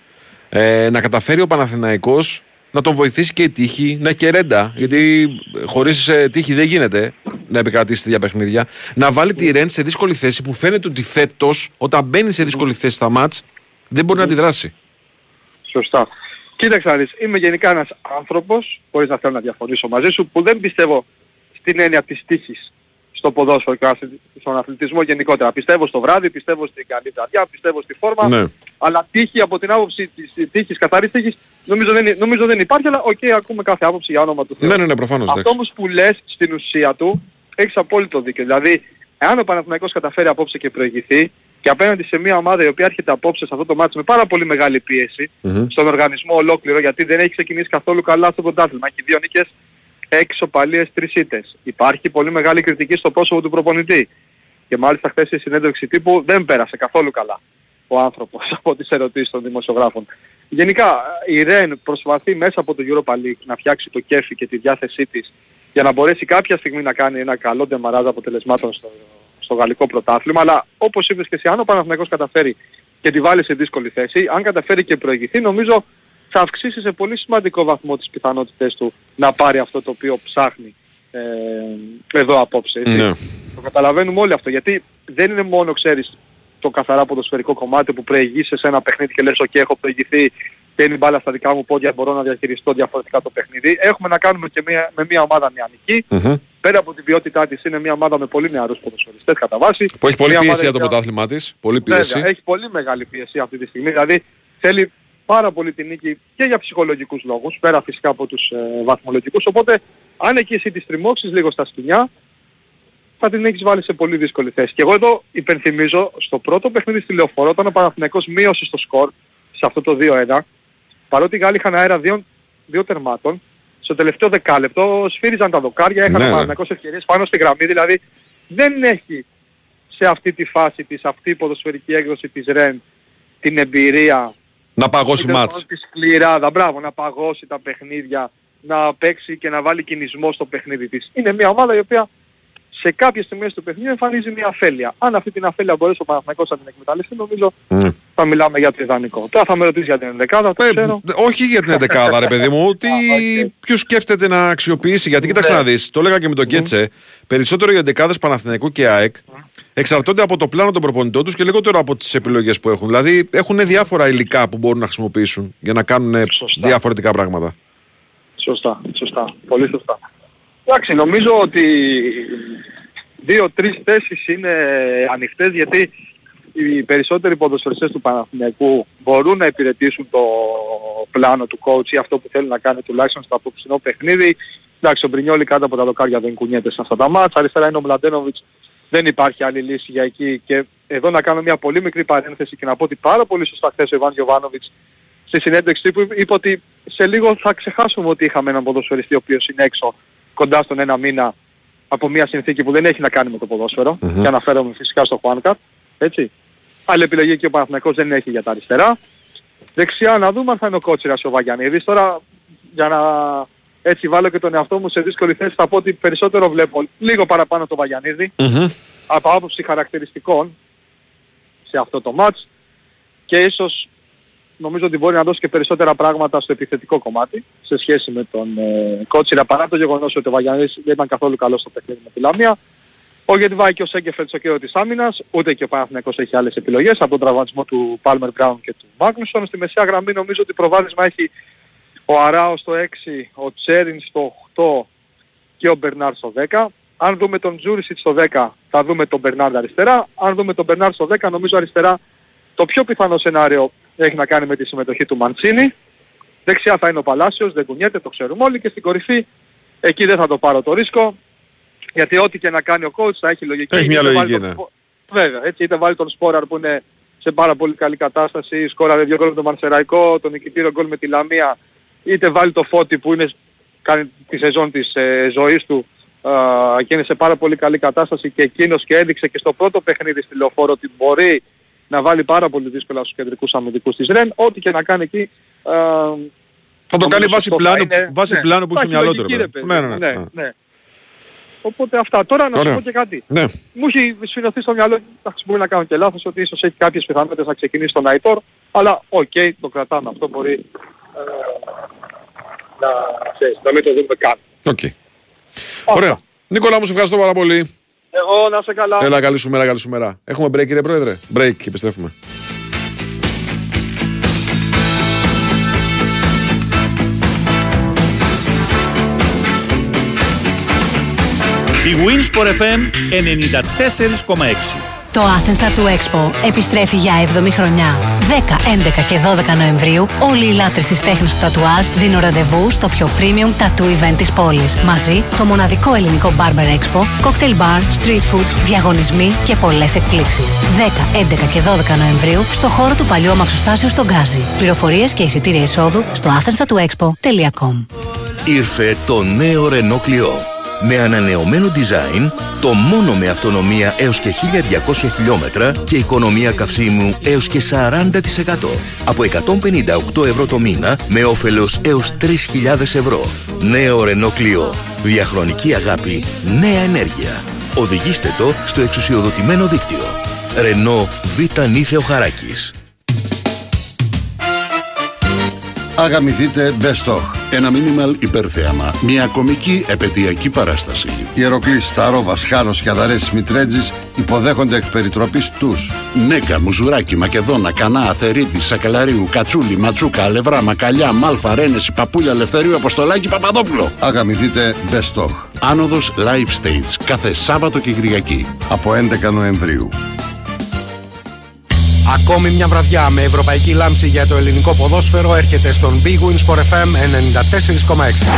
Ε, να καταφέρει ο Παναθηναϊκός να τον βοηθήσει και η τύχη, να και ρέντα. Γιατί χωρίς τύχη δεν γίνεται να επικρατήσει τέτοια παιχνίδια. Να βάλει τη Ρεν σε δύσκολη θέση που φαίνεται ότι φέτος, όταν μπαίνει σε δύσκολη θέση στα μάτς, δεν μπορεί να αντιδράσει. Σωστά. Κοίταξε να δεις, είμαι γενικά ένας άνθρωπος, χωρίς να θέλω να διαφωνήσω μαζί σου, που δεν πιστεύω στην έννοια της τύχης στο ποδόσφαιρο και στον αθλητισμό γενικότερα. Πιστεύω στο βράδυ, πιστεύω στην καλή βραδιά, πιστεύω στη φόρμα, Ναι. αλλά τύχη από την άποψη της τύχης, καθαρής τύχης, νομίζω δεν, νομίζω δεν υπάρχει, αλλά οκ, ακούμε κάθε άποψη για όνομα του Θεού. Ναι, ναι, ναι, προφανώς. Αυτό εντάξει. όμως που λες στην ουσία του, έχεις απόλυτο δίκιο. Δηλαδή, εάν ο Παναθηναϊκός καταφέρει απόψε και προηγηθεί και απέναντι σε μια ομάδα η οποία έρχεται απόψε σε αυτό το ματς ο με πάρα πολύ μεγάλη πίεση Μμμ. στον οργανισμό ολόκληρο γιατί δεν έχει ξεκινήσει καθόλου καλά στο πρωτάθλημα. Έχει δύο νίκες, έξι οπαλίες, τρεις ήττες. Υπάρχει πολύ μεγάλη κριτική στο πρόσωπο του προπονητή. Και μάλιστα χθες η συνέντευξη τύπου δεν πέρασε καθόλου καλά ο άνθρωπος από τις ερωτήσεις των δημοσιογράφων. Γενικά η Ρεν προσπαθεί μέσα από το Europa League να φτιάξει το κέφι και τη διάθεσή της για να μπορέσει κάποια στιγμή να κάνει ένα καλό ντεμαράζ αποτελεσμάτων στο, στο γαλλικό πρωτάθλημα. Αλλά όπως είπες και εσύ, αν ο Παναθηναϊκός καταφέρει και τη βάλει σε δύσκολη θέση, αν καταφέρει και προηγηθεί, νομίζω θα αυξήσει σε πολύ σημαντικό βαθμό τις πιθανότητες του να πάρει αυτό το οποίο ψάχνει ε, εδώ απόψε. Έτσι. Ναι. Το καταλαβαίνουμε όλοι αυτό, γιατί δεν είναι μόνο, ξέρεις, το καθαρά ποδοσφαιρικό κομμάτι που προηγείσαι σε ένα παιχνίδι και λες «ΟΚ, έχω προηγηθεί και είναι η μπάλα στα δικά μου πόδια, μπορώ να διαχειριστώ διαφορετικά το παιχνίδι». Έχουμε να κάνουμε και μια, με μια ομάδα νεανική. Μμμ. Πέρα από την ποιότητά της είναι μια ομάδα με πολύ νεαρούς ποδοσφαιριστές κατά βάση. Που έχει πολλή Μια πίεση ομάδα για το η οποία- πρωτάθλημά της. Πολύ πίεση. Βέβαια, έχει πολύ μεγάλη πίεση αυτή τη στιγμή. Δηλαδή θέλει πάρα πολύ την νίκη και για ψυχολογικούς λόγους, πέρα φυσικά από τους ε, βαθμολογικούς. Οπότε αν εκεί εσύ τη τριμώξεις λίγο στα σκηνιά, θα την έχεις βάλει σε πολύ δύσκολη θέση. Και εγώ εδώ υπενθυμίζω στο πρώτο παιχνίδι στη Λεωφορώ, όταν ο Παναθηναϊκός μείωσε στο σκορ σε αυτό το 2-1, παρότι οι Γάλλοι είχαν αέρα δύο, δύο τερμάτων, στο τελευταίο δεκάλεπτο σφύριζαν τα δοκάρια, έχανε Ναι, ο ναι. Παναθηναϊκός ευκαιρίες πάνω στη γραμμή, δηλαδή δεν έχει σε αυτή τη φάση της, αυτή η ποδοσφαιρική έκδοση της ΡΕΝ την εμπειρία Να παγώσει ή τέλος μάτς. πάντων τη σκληράδα, μπράβο, να παγώσει τα παιχνίδια, να παίξει και να βάλει κινησμό στο παιχνίδι της. Είναι μια ομάδα η οποία σε κάποιες στιγμές του παιχνιδιού εμφανίζει μια αφέλεια. Αν αυτή την αφέλεια μπορέσει ο Παναθηναϊκός να την εκμεταλλευτεί, νομίζω Ναι. Θα μιλάμε για το ιδανικό. Τώρα θα με ρωτήσεις για την ενδεκάδα, το ξέρω. Όχι για την 11η, ρε παιδί μου. Τι... Ποιος σκέφτεται να αξιοποιήσει. Γιατί κοίταξε Ναι. να δεις. Το έλεγα και με τον Κέτσε. Περισσότερο οι 11 Παναθηναϊκού και ΑΕΚ εξαρτώνται από το πλάνο των προπονητών τους και λιγότερο από τις επιλογές που έχουν. Δηλαδή έχουν διάφορα υλικά που μπορούν να χρησιμοποιήσουν για να κάνουν διαφορετικά πράγματα. Σωστά, σωστά. Πολύ σωστά. Εντάξει, νομίζω ότι δύο-τρεις θέσεις είναι ανοιχτές γιατί οι περισσότεροι ποδοσφαιριστές του Παναθηναϊκού μπορούν να υπηρετήσουν το πλάνο του coach ή αυτό που θέλει να κάνει τουλάχιστον στο απόψινό παιχνίδι. Εντάξει, ο Μπρινιόλη κάτω από τα δοκάρια δεν κουνιέται σε αυτά τα μάτσα. Αριστερά είναι ο Μλαντένοβιτς. Δεν υπάρχει άλλη λύση για εκεί. Και εδώ να κάνω μια πολύ μικρή παρένθεση και να πω ότι πάρα πολύ σωστά χθες ο Ιβάν Γιωβάνοβιτς στη συνέντευξη τύπου είπε ότι σε λίγο θα ξεχάσουμε ότι είχαμε έναν ποδοσφαιριστή ο οποίος είναι έξω κοντά στον ένα μήνα από μια συνθήκη που δεν έχει να κάνει με το ποδόσφαιρο Μμμ. και αναφέρομαι φυσικά στο Χουάνκαρ, έτσι. Άλλη επιλογή και ο Παναθηναϊκός δεν έχει για τα αριστερά. Δεξιά να δούμε αν θα είναι ο Κότσιρας ο Βαγιανίδης. Τώρα για να έτσι βάλω και τον εαυτό μου σε δύσκολη θέση θα πω ότι περισσότερο βλέπω λίγο παραπάνω το Βαγιανίδη από άποψη χαρακτηριστικών σε αυτό το μάτς και ίσως νομίζω ότι μπορεί να δώσει και περισσότερα πράγματα στο επιθετικό κομμάτι σε σχέση με τον ε, Κότσιρα παρά το γεγονός ότι ο Βαγιανίδης δεν ήταν καθόλου καλός στο παιχνίδι με τη Λαμία. Ο Γετβάη και ο Σέγκεφελτς στο κέντρο της άμυνας, ούτε και ο Παναθηναϊκός έχει άλλες επιλογές από τον τραυματισμό του Πάλμερ Μπράουν και του Μάγνουσον. Στη μεσαία γραμμή νομίζω ότι προβάδισμα έχει ο Αράο στο 6, ο Τσέριν στο 8, και ο Μπερνάρ στο 10. Αν δούμε τον Τζούρισιτς στο 10 θα δούμε τον Μπερνάρ αριστερά. Αν δούμε τον Μπερνάρ στο 10 νομίζω αριστερά το πιο πιθανό σενάριο έχει να κάνει με τη συμμετοχή του Μαντσίνη. Δεξιά θα είναι ο Παλάσιος, δεν κουνιέται, το ξέρουμε όλοι και στην κορυφή εκεί δεν θα το πάρω το ρίσκο. Γιατί ό,τι και να κάνει ο coach θα έχει λογική. Έχει μια Είτε βάλει λογική, τον ναι. Σπο- Βέβαια, έτσι είτε βάλει τον Σπόραρ που είναι σε πάρα πολύ καλή κατάσταση, σκόραρε δύο γκολ με τον Μαρσεραϊκό, τον νικητήριο γκολ με τη Λαμία, είτε βάλει το Φώτη που είναι, κάνει τη σεζόν της ε, ζωής του α, και είναι σε πάρα πολύ καλή κατάσταση και εκείνος και έδειξε και στο πρώτο παιχνίδι στη Λεωφόρο ότι μπορεί να βάλει πάρα πολύ δύσκολα στους κεντρικούς αμυντικούς της ΡΕΝ, ό,τι και να κάνει εκεί α, Θα το κάνει νομίζω βάση σωστό θα πλάνου, είναι- βάση ναι, πλάνου που θα στο έχει μυαλό του. λογική, ρε ρε παιδί. παιδί. Ναι, ναι, ναι. ναι, ναι. Οπότε αυτά. Τώρα να σου Ωραία. πω και κάτι. Ναι. Μου έχει σφηνωθεί στο μυαλό, εντάξει μπορεί να κάνω και λάθος, ότι ίσως έχει κάποιες πιθανότητες να ξεκινήσει τον Αϊτόρ, αλλά οκ, το κρατάμε αυτό, μπορεί ε, να, ξέρεις, να μην το δούμε καν. Οκ. Ωραία. Νίκολα μου, σε ευχαριστώ πάρα πολύ. Εγώ, να 'σαι καλά. Έλα, καλή σου μέρα, καλή σου μέρα. Έχουμε break, κύριε Πρόεδρε; Break και επιστρέφουμε. Η Winsport FM 94,6. Το Athens Tattoo Expo επιστρέφει για 7η χρονιά. 10, 11 και 12 Νοεμβρίου όλοι οι λάτρες της τέχνης του τατουάζ δίνουν ραντεβού στο πιο premium tattoo event της πόλης. Μαζί το μοναδικό ελληνικό Barber Expo, cocktail bar, street food, διαγωνισμοί και πολλές εκπλήξεις. 10, 11 και 12 Νοεμβρίου στο χώρο του παλιού αμαξοστάσιου στον Γκάζι. Πληροφορίες και εισιτήρια εισόδου στο athenstatoexpo.com Ήρθε το νέο Renault Clio. Με ανανεωμένο design, το μόνο με αυτονομία έως και 1200 χιλιόμετρα και οικονομία καυσίμου έως και 40%. Από 158 ευρώ το μήνα με όφελος έως 3.000 ευρώ. Νέο Renault Clio. Διαχρονική αγάπη, νέα ενέργεια. Οδηγήστε το στο εξουσιοδοτημένο δίκτυο. Renault Β' Νίθεο Χαράκης. Αγαμηθείτε Best of. Ένα μήνυμα υπερθέαμα. Μια κομική επαιτειακή παράσταση. Ιεροκλής, Σταρό, Βασχάνος και Αδαρές Μητρέτζης υποδέχονται εκ περιτροπής τους. Νέκα, Μουζουράκι, Μακεδόνα, Κανά, Αθερίτη, Σακελαρίου, Κατσούλη, Ματσούκα, Αλευρά, Μακαλιά, Μάλφα, Ρένεση, Παπούλια, Ελευθερίου, Αποστολάκη, Παπαδόπουλο. Αγαμηθείτε Best of. Άνοδος Live Stage κάθε Σάββατο και Κυριακή. Από 11 Νοεμβρίου. Ακόμη μια βραδιά με ευρωπαϊκή λάμψη για το ελληνικό ποδόσφαιρο έρχεται στον Big Wins Sport FM 94,6.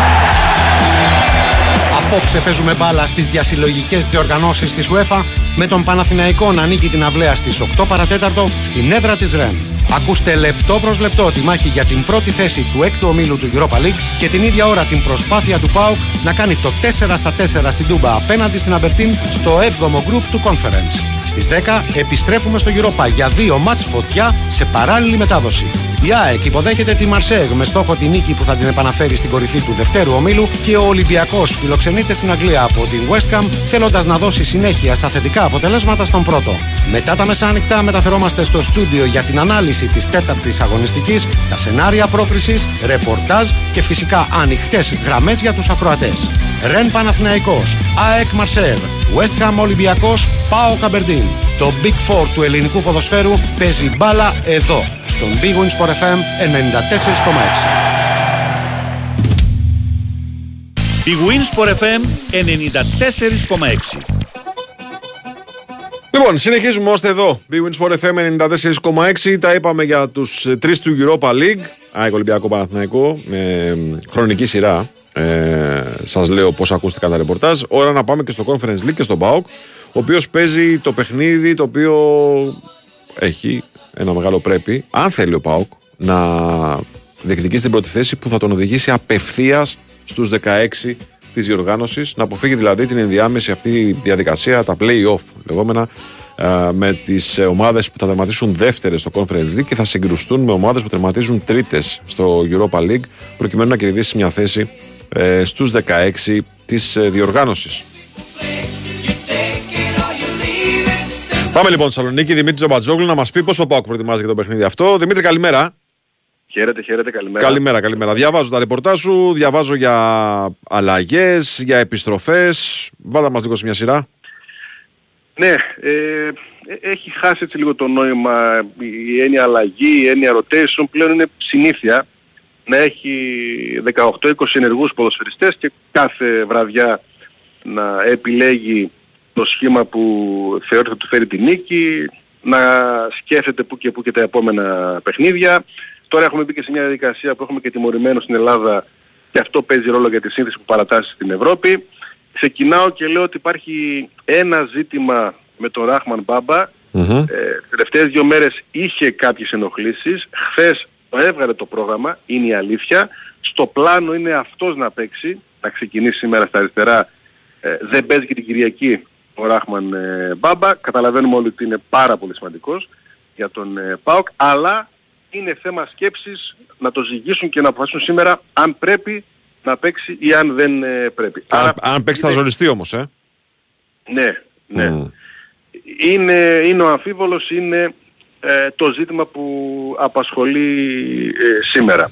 Απόψε παίζουμε μπάλα στις διασυλλογικές διοργανώσεις της UEFA με τον Παναθηναϊκό να νίκει την αυλαία στις 8 παρατέταρτο στην έδρα της ΡΕΝ. Ακούστε λεπτό προς λεπτό τη μάχη για την πρώτη θέση του έκτου ομίλου του Europa League και την ίδια ώρα την προσπάθεια του ΠΑΟΚ να κάνει το 4 στα 4 στην Τούμπα απέναντι στην Αμπερτίν στο 7ο γκρουπ του Conference. Στις 10 επιστρέφουμε στο Europa για δύο μάτς φωτιά σε παράλληλη μετάδοση. Η ΑΕΚ υποδέχεται τη Μαρσέγ με στόχο τη νίκη που θα την επαναφέρει στην κορυφή του δευτέρου ομίλου και ο Ολυμπιακός φιλοξενείται στην Αγγλία από την West Ham θέλοντας να δώσει συνέχεια στα θετικά αποτελέσματα στον πρώτο. Μετά τα μεσάνυχτα μεταφερόμαστε στο στούντιο για την ανάλυση της τέταρτης αγωνιστικής, τα σενάρια πρόκρισης, ρεπορτάζ και φυσικά ανοιχτές γραμμές για τους ακροατές. Ρεν Παναθηναϊκός, ΑΕΚ Μαρσέγ, West Ham Ολυμπιακός, ΠΑΟ Καμπερντίν. Το Big Four του ελληνικού ποδοσφαίρου παίζει μπάλα εδώ, στον Big Wins Sport FM 94,6. Η Winsport FM 94,6. Λοιπόν, συνεχίζουμε ώστε εδώ. Big Win Sport FM 94,6. Τα είπαμε για τους τρεις του Europa League. ΑΕΚ Ολυμπιακό Παναθηναϊκό. Με χρονική σειρά. Ε, Σας λέω πώς ακούστηκαν τα ρεπορτάζ. Ώρα να πάμε και στο Conference League και στον ΠΑΟΚ. Ο οποίος παίζει το παιχνίδι το οποίο έχει ένα μεγάλο πρέπει. Αν θέλει ο ΠΑΟΚ να διεκδικήσει την πρώτη θέση που θα τον οδηγήσει απευθείας στους 16 της διοργάνωσης, να αποφύγει δηλαδή την ενδιάμεση αυτή διαδικασία, τα play-off λεγόμενα, ε, με τις ομάδες που θα τερματίσουν δεύτερες στο Conference League και θα συγκρουστούν με ομάδες που τερματίζουν τρίτες στο Europa League, προκειμένου να κερδίσει μια θέση ε, στους 16 της διοργάνωσης. Πάμε λοιπόν στη Θεσσαλονίκη. Δημήτρη Τζομπατζόγλου να μας πει πόσο πάω προετοιμάζει για το παιχνίδι αυτό. Δημήτρη, καλημέρα. Χαίρετε, χαίρετε, καλημέρα. Καλημέρα, καλημέρα. Διαβάζω τα ρεπορτάζ σου, διαβάζω για αλλαγές, για επιστροφές. Βάλα μας λίγο σε μια σειρά. Ναι, ε, έχει χάσει έτσι λίγο το νόημα η έννοια αλλαγή, η έννοια rotation πλέον είναι συνήθεια να έχει 18-20 ενεργούς ποδοσφαιριστές και κάθε βραδιά να επιλέγει το σχήμα που θεωρεί θα του φέρει τη νίκη, να σκέφτεται που και που και τα επόμενα παιχνίδια. Τώρα έχουμε μπει και σε μια διαδικασία που έχουμε και τιμωρημένο στην Ελλάδα και αυτό παίζει ρόλο για τη σύνθεση που παρατάσσει στην Ευρώπη. Ξεκινάω και λέω ότι υπάρχει ένα ζήτημα με τον Ράχμαν Μπάμπα. Μμμ. Ε, τελευταίες δύο μέρες είχε κάποιες ενοχλήσεις. Χθες το έβγαλε το πρόγραμμα, είναι η αλήθεια. Στο πλάνο είναι αυτός να παίξει, να ξεκινήσει σήμερα στα αριστερά. Ε, δεν παίζει και την Κυριακή ο Ράχμαν ε, Μπάμπα. Καταλαβαίνουμε όλοι ότι είναι πάρα πολύ σημαντικός για τον ε, ΠΑΟΚ. Αλλά είναι θέμα σκέψης να το ζυγίσουν και να αποφασίσουν σήμερα αν πρέπει να παίξει ή αν δεν ε, πρέπει. Αν, αν παίξει θα ζοριστεί όμως, ε; Ναι, ναι. Είναι, είναι ο αμφίβολος, είναι ε, το ζήτημα που απασχολεί ε, σήμερα.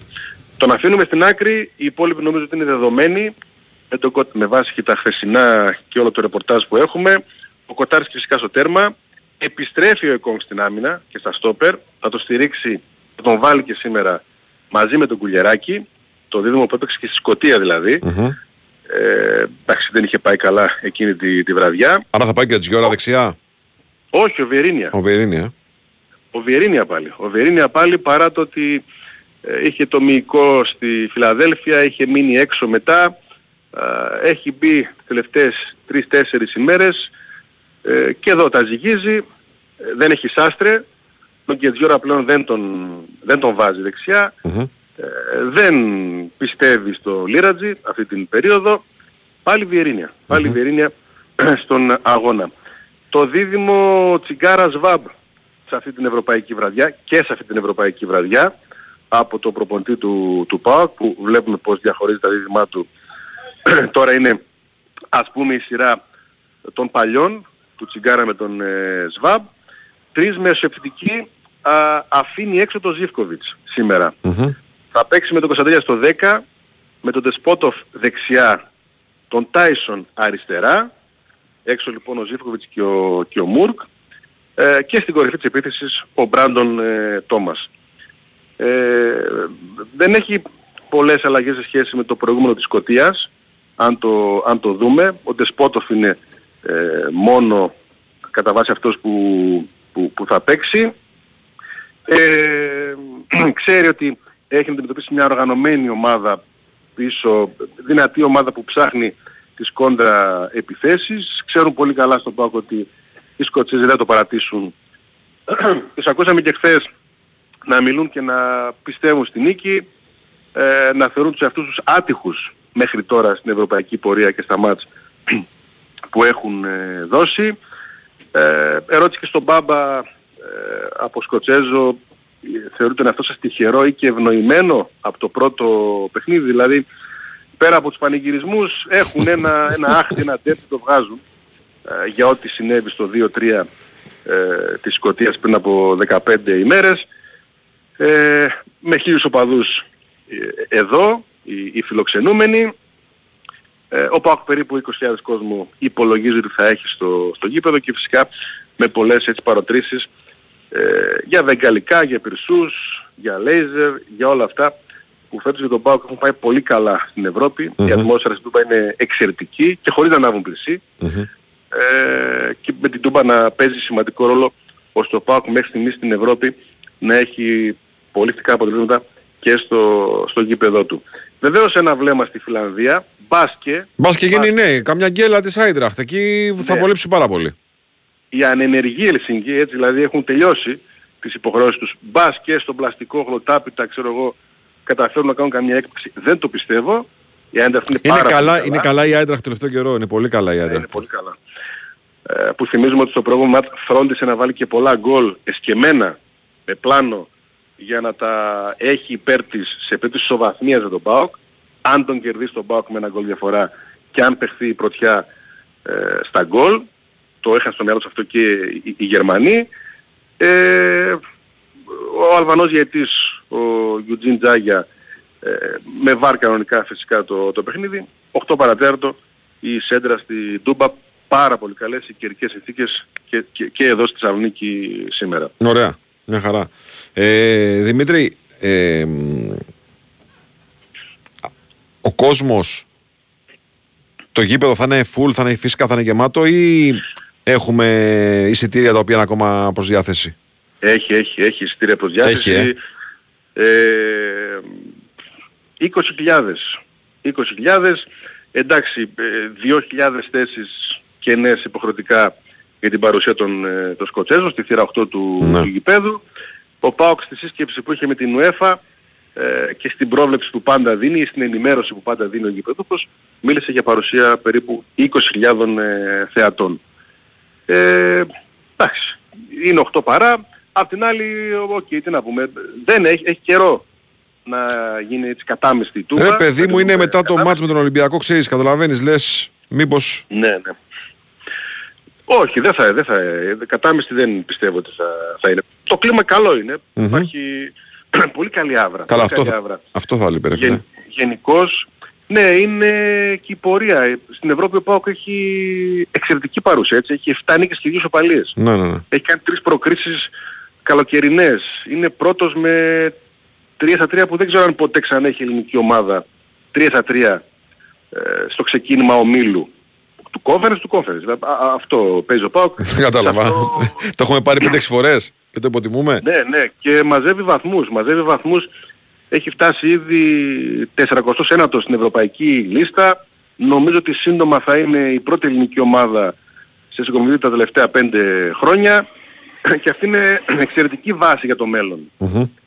Τον αφήνουμε στην άκρη, οι υπόλοιποι νομίζω ότι είναι δεδομένοι, με, το, Κο- με βάση και τα χθεσινά και όλο το ρεπορτάζ που έχουμε. Ο Κοτάρης φυσικά στο τέρμα, επιστρέφει ο Εκόνγκ στην άμυνα και στα στόπερ, θα το στηρίξει, θα τον βάλει και σήμερα μαζί με τον Κουλιεράκη, το δίδυμο που έπαιξε και στη Σκωτία δηλαδή. Ε, εντάξει δεν είχε πάει καλά εκείνη τη, τη βραδιά. Άρα θα πάει και Τζιόρα δεξιά; Όχι, ο Βιερίνια. Ο Βιερίνια. Ο Βιερίνια πάλι. Ο Βιερίνια πάλι παρά το ότι ε, είχε το μυϊκό στη Φιλαδέλφια, είχε μείνει έξω μετά, ε, έχει μπει τις τελευταίες 3-4 ημέρες ε, και εδώ τα ζυγίζει, ε, δεν έχει σάστρε, τον Κετζιόρα πλέον δεν τον, δεν τον βάζει δεξιά, ε, δεν πιστεύει στο Λίρατζι αυτή την περίοδο, πάλι Βιερίνια, πάλι Βιερίνια στον αγώνα. Το δίδυμο Τσιγκάρας Βαμπ σε αυτή την ευρωπαϊκή βραδιά και σε αυτή την ευρωπαϊκή βραδιά από το προπονητή του, του ΠΑΟΚ που βλέπουμε πως διαχωρίζει τα δίδυμά του τώρα είναι ας πούμε η σειρά των παλιών του Τσιγκάρα με τον ε, Σβάμπ. Τρεις μεσοεπιθετικοί α, αφήνει έξω τον Ζίβκοβιτς σήμερα. Θα παίξει με τον Κωνσταντέλια στο 10 με τον Τεσπότοφ δεξιά τον Τάισον αριστερά. Έξω λοιπόν ο Ζίβκοβιτς και ο, και ο Μουρκ ε, και στην κορυφή της επίθεσης ο Μπράντον ε, Τόμας. Ε, δεν έχει πολλές αλλαγές σε σχέση με το προηγούμενο της Σκοτίας, αν το, αν το δούμε. Ο Ντεσπότοφ είναι ε, μόνο κατά βάση αυτός που, που, που θα παίξει. Ε, ξέρει ότι έχει να αντιμετωπίσει μια οργανωμένη ομάδα πίσω, δυνατή ομάδα που ψάχνει τις κόντρα επιθέσεις. Ξέρουν πολύ καλά στον Πάκο ότι οι Σκοτσέζοι δεν το παρατήσουν. Τους ακούσαμε και χθες να μιλούν και να πιστεύουν στη νίκη, ε, να θεωρούν τους εαυτούς τους άτυχους μέχρι τώρα στην ευρωπαϊκή πορεία και στα μάτς που έχουν ε, δώσει. Ε, ερώτηση και στον Μπάμπα ε, από Σκοτσέζο, ε, θεωρείται αυτό σας τυχερό ή και ευνοημένο από το πρώτο παιχνίδι, δηλαδή πέρα από τους πανηγυρισμούς έχουν ένα, ένα άχτη, ένα τέτοιο το βγάζουν ε, για ό,τι συνέβη στο 2-3 ε, της Σκοτίας πριν από 15 ημέρες. Ε, με χίλιους οπαδούς ε, εδώ, οι, οι φιλοξενούμενοι. Ε, ο ΠΑΟΚ περίπου 20.000 κόσμο υπολογίζει ότι θα έχει στο, στο γήπεδο και φυσικά με πολλές έτσι παροτρήσεις ε, για βεγγαλικά, για πυρσούς, για λέιζερ, για όλα αυτά που φέτος για τον ΠΑΟΚ έχουν πάει πολύ καλά στην ευρωπη Η ατμόσφαιρα στην Τούμπα είναι εξαιρετική και χωρίς να ανάβουν πλησί ε, και με την Τούμπα να παίζει σημαντικό ρόλο ώστε ο ΠΑΟΚ μέχρι στιγμής στην Ευρώπη να έχει πολύ θετικά αποτελέσματα και στο, στο γήπεδό του. Βεβαίως ένα βλέμμα στη Φιλανδία, μπάσκε, Μπας και γίνει ναι, καμιά γκέλα της Άιντραχτ. Εκεί θα Ναι. βολέψει πάρα πολύ. οι ανενεργοί Ελσίνκοι, έτσι δηλαδή έχουν τελειώσει τις υποχρεώσεις τους. Μπας και στον πλαστικό χλωτάπιτα, ξέρω εγώ, καταφέρουν να κάνουν καμία έκπληξη. Δεν το πιστεύω. Η Άιντραχτ είναι, Είναι πάρα καλά, πολύ είναι καλά η Άιντραχτ τελευταίο καιρό. Είναι πολύ καλά η Άιντραχτ. Είναι πολύ καλά. Ε, που θυμίζουμε ότι στο προηγούμενο μάτς φρόντισε να βάλει και πολλά γκολ εσκεμμένα με πλάνο για να τα έχει υπέρ της σε περίπτωση ισοβαθμίας με τον ΠΑΟΚ. Αν τον κερδίσει τον ΠΑΟΚ με ένα γκολ διαφορά και αν παιχθεί η πρωτιά ε, στα γκολ, το είχαν στο μυαλό τους αυτό και οι, οι Γερμανοί. Ε, ο Αλβανός διαιτής, ο Γιουτζίν Τζάγια, ε, με βάρ κανονικά φυσικά το, το παιχνίδι. 8 παρατέρτο η σέντρα στη Ντούμπα πάρα πολύ καλές οι καιρικές συνθήκες και, και, και εδώ στη Θεσσαλονίκη σήμερα. Ωραία, μια χαρά. Ε, Δημήτρη, ε, μ, ο κόσμος Το γήπεδο θα είναι full, θα είναι φυσικά, θα είναι γεμάτο ή έχουμε εισιτήρια τα οποία είναι ακόμα προς διάθεση; Έχει, έχει, έχει εισιτήρια προς διάθεση. Έχει, ε. Ε, 20.000. 20.000. Εντάξει, ε, 2.000 θέσεις κενές υποχρεωτικά για την παρουσία των, ε, των Σκοτσέζων στη θύρα 8 του, Ναι. του γηπέδου. Ο ΠΑΟΚ στη σύσκεψη που είχε με την UEFA ε, και στην πρόβλεψη που πάντα δίνει ή στην ενημέρωση που πάντα δίνει ο γηπεδούχος μίλησε για παρουσία περίπου 20.000 ε, θεατών. Ε, εντάξει, είναι 8 παρά. Απ' την άλλη, οκ, τι να πούμε, δεν έχει, έχει καιρό να γίνει έτσι κατάμεστη η τούμπα. Ρε παιδί μου είναι Ε, μετά το ματς με τον Ολυμπιακό, ξέρεις, καταλαβαίνεις, λες μήπως... Ναι, ναι. Όχι, δεν θα, δεν θα, κατάμεστη δεν πιστεύω ότι θα, θα είναι. Το κλίμα καλό είναι. Μμμ. Υπάρχει πολύ καλή άβρα. Καλά, πολύ αυτό καλή θα, άβρα. αυτό θα λείπει ρε φίλε. Γεν, γενικώς, ναι, είναι και η πορεία. Ε, Στην Ευρώπη ο ΠΑΟΚ έχει εξαιρετική παρουσία, έτσι. Έχει 7 νίκες και 2 σοπαλίες. Ναι, ναι, ναι. Έχει κάνει τρεις προκρίσεις καλοκαιρινές. Είναι πρώτος με 3 στα 3 που δεν ξέρω αν ποτέ ξανά έχει ελληνική ομάδα. 3 στα 3 ε, στο ξεκίνημα ομίλου. Του conference, του conference. Α, α, αυτό παίζει ο ΠΑΟΚ. Δεν κατάλαβα. το έχουμε πάρει 5-6 φορές και το υποτιμούμε. Ναι, ναι, και μαζεύει βαθμούς, μαζεύει βαθμούς. Έχει φτάσει ήδη 49ο στην ευρωπαϊκή λίστα. Νομίζω ότι σύντομα θα είναι η πρώτη ελληνική ομάδα σε συγκομιδή τα τελευταία 5 χρόνια. Και αυτή είναι εξαιρετική βάση για το μέλλον.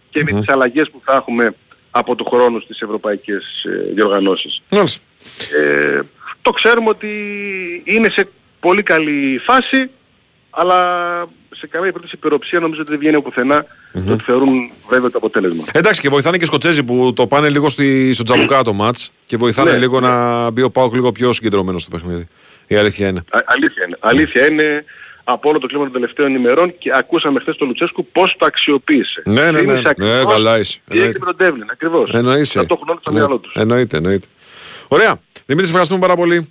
Και με τις αλλαγές που θα έχουμε από το χρόνο στις ευρωπαϊκές ε, διοργανώσεις. Μάλιστα. Ε, το ξέρουμε ότι είναι σε πολύ καλή φάση, αλλά σε καμία περίπτωση υπεροψία νομίζω ότι δεν βγαίνει από πουθενά το ότι θεωρούν βέβαιο το αποτέλεσμα. Εντάξει και βοηθάνε και οι Σκοτσέζοι που το πάνε λίγο στη, στο τζαμπουκά το μάτς και βοηθάνε Ναι, λίγο ναι. να μπει ο Πάοκ λίγο πιο συγκεντρωμένος στο παιχνίδι. Η αλήθεια είναι. Α, αλήθεια είναι. Αλήθεια είναι από όλο το κλίμα των τελευταίων ημερών και ακούσαμε χθες τον Λουτσέσκου πώς το αξιοποίησε. Ναι, ναι, ναι. Θύμισε Ναι, ακριβώς καλά είσαι. Τι έγινε Εννοείται. με τον Ντέβλιν, ακριβώς. Εννοείσαι. Να το έχουν όλοι στο Ναι, μυαλό τους. Εννοείται, εννοείται. Ωραία. Δημήτρη, σε ευχαριστούμε πάρα πολύ.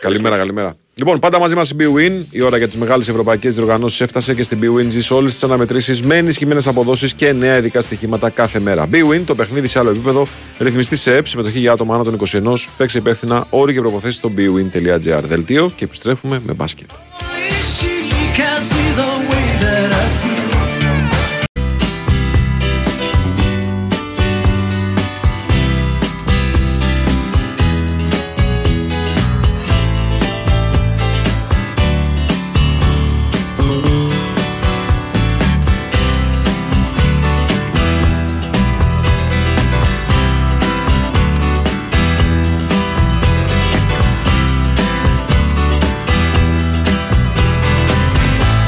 Καλημέρα, καλημέρα. Λοιπόν, πάντα μαζί μας η BWIN. Η ώρα για τις μεγάλες ευρωπαϊκές διοργανώσεις έφτασε και στην BWIN ζεις όλες τις αναμετρήσεις με ενισχυμένες αποδόσεις και νέα ειδικά στοιχήματα κάθε μέρα. BWIN, το παιχνίδι σε άλλο επίπεδο, ρυθμιστή σε ΕΠ, συμμετοχή για άτομα άνω των 21. Παίξε υπεύθυνα όροι και προποθέσει στο bwin.gr. Δελτίο και επιστρέφουμε με μπάσκετ.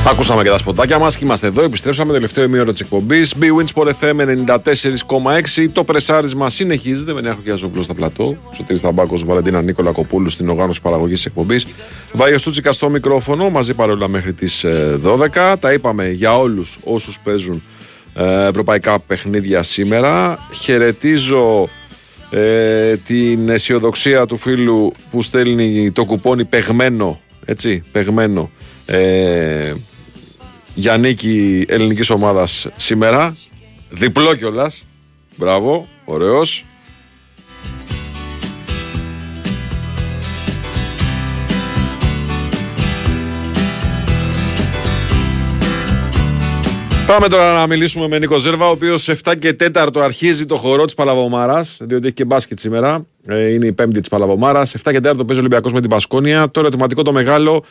Ακούσαμε και τα σποτάκια μας και είμαστε εδώ. Επιστρέψαμε τελευταίο ημίωρο της εκπομπής. B-Win Sport FM 94,6. Το πρεσάρισμα συνεχίζεται με Νέα Χοκιαζόπουλο στα πλατό. Σωτήρης Ταμπάκο, Βαλεντίνα Νίκολα Κοπούλου στην οργάνωση παραγωγής της εκπομπής. Βάιο Στούτσικα στο μικρόφωνο μαζί παρόλα μέχρι τις 12. Τα είπαμε για όλους όσους παίζουν ε, ευρωπαϊκά παιχνίδια σήμερα. Χαιρετίζω ε, την αισιοδοξία του φίλου που στέλνει το κουπόνι παιγμένο, έτσι, παιγμένο, ε, για νίκη ελληνικής ομάδας σήμερα. Διπλό κιόλας. Μπράβο, ωραίος. Πάμε τώρα να μιλήσουμε με Νίκο Ζέρβα, ο οποίος 7 και 4 αρχίζει το χορό της Παλαβομάρας, διότι έχει και μπάσκετ σήμερα. Ε, είναι η πέμπτη της Παλαβομάρας. 7 και 4 το παίζει ο Ολυμπιακός με την Πασκόνια. Το ερωτηματικό το μεγάλο ε,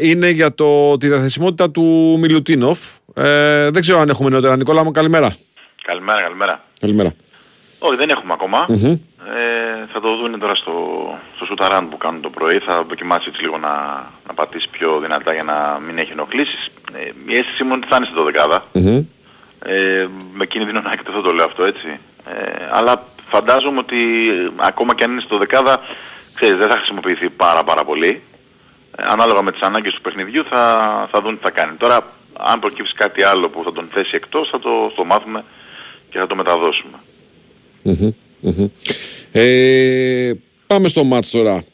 είναι για το, τη διαθεσιμότητα του Μιλουτίνοφ. Ε, δεν ξέρω αν έχουμε νεότερα. Νικόλα μου, καλημέρα. Καλημέρα, καλημέρα. Καλημέρα. Όχι, δεν έχουμε ακόμα. Μμμ. Ε, θα το δουν τώρα στο, στο σουταράν που κάνουν το πρωί. Θα δοκιμάσει έτσι λίγο να, να πατήσει πιο δυνατά για να μην έχει ενοχλήσεις. Ε, η αίσθησή μου είναι ότι θα είναι στην δωδεκάδα. Ε, με κίνδυνο να δεν θα το λέω αυτό έτσι. Ε, αλλά φαντάζομαι ότι ε, ακόμα και αν είναι στο δεκάδα, ξέρεις, δεν θα χρησιμοποιηθεί πάρα πάρα πολύ. Ε, ανάλογα με τις ανάγκες του παιχνιδιού θα, θα δουν τι θα κάνει. Τώρα, αν προκύψει κάτι άλλο που θα τον θέσει εκτός, θα το, το μάθουμε και θα το μεταδώσουμε. Μμμ, μμμ. Ε, πάμε στο μάτς τώρα.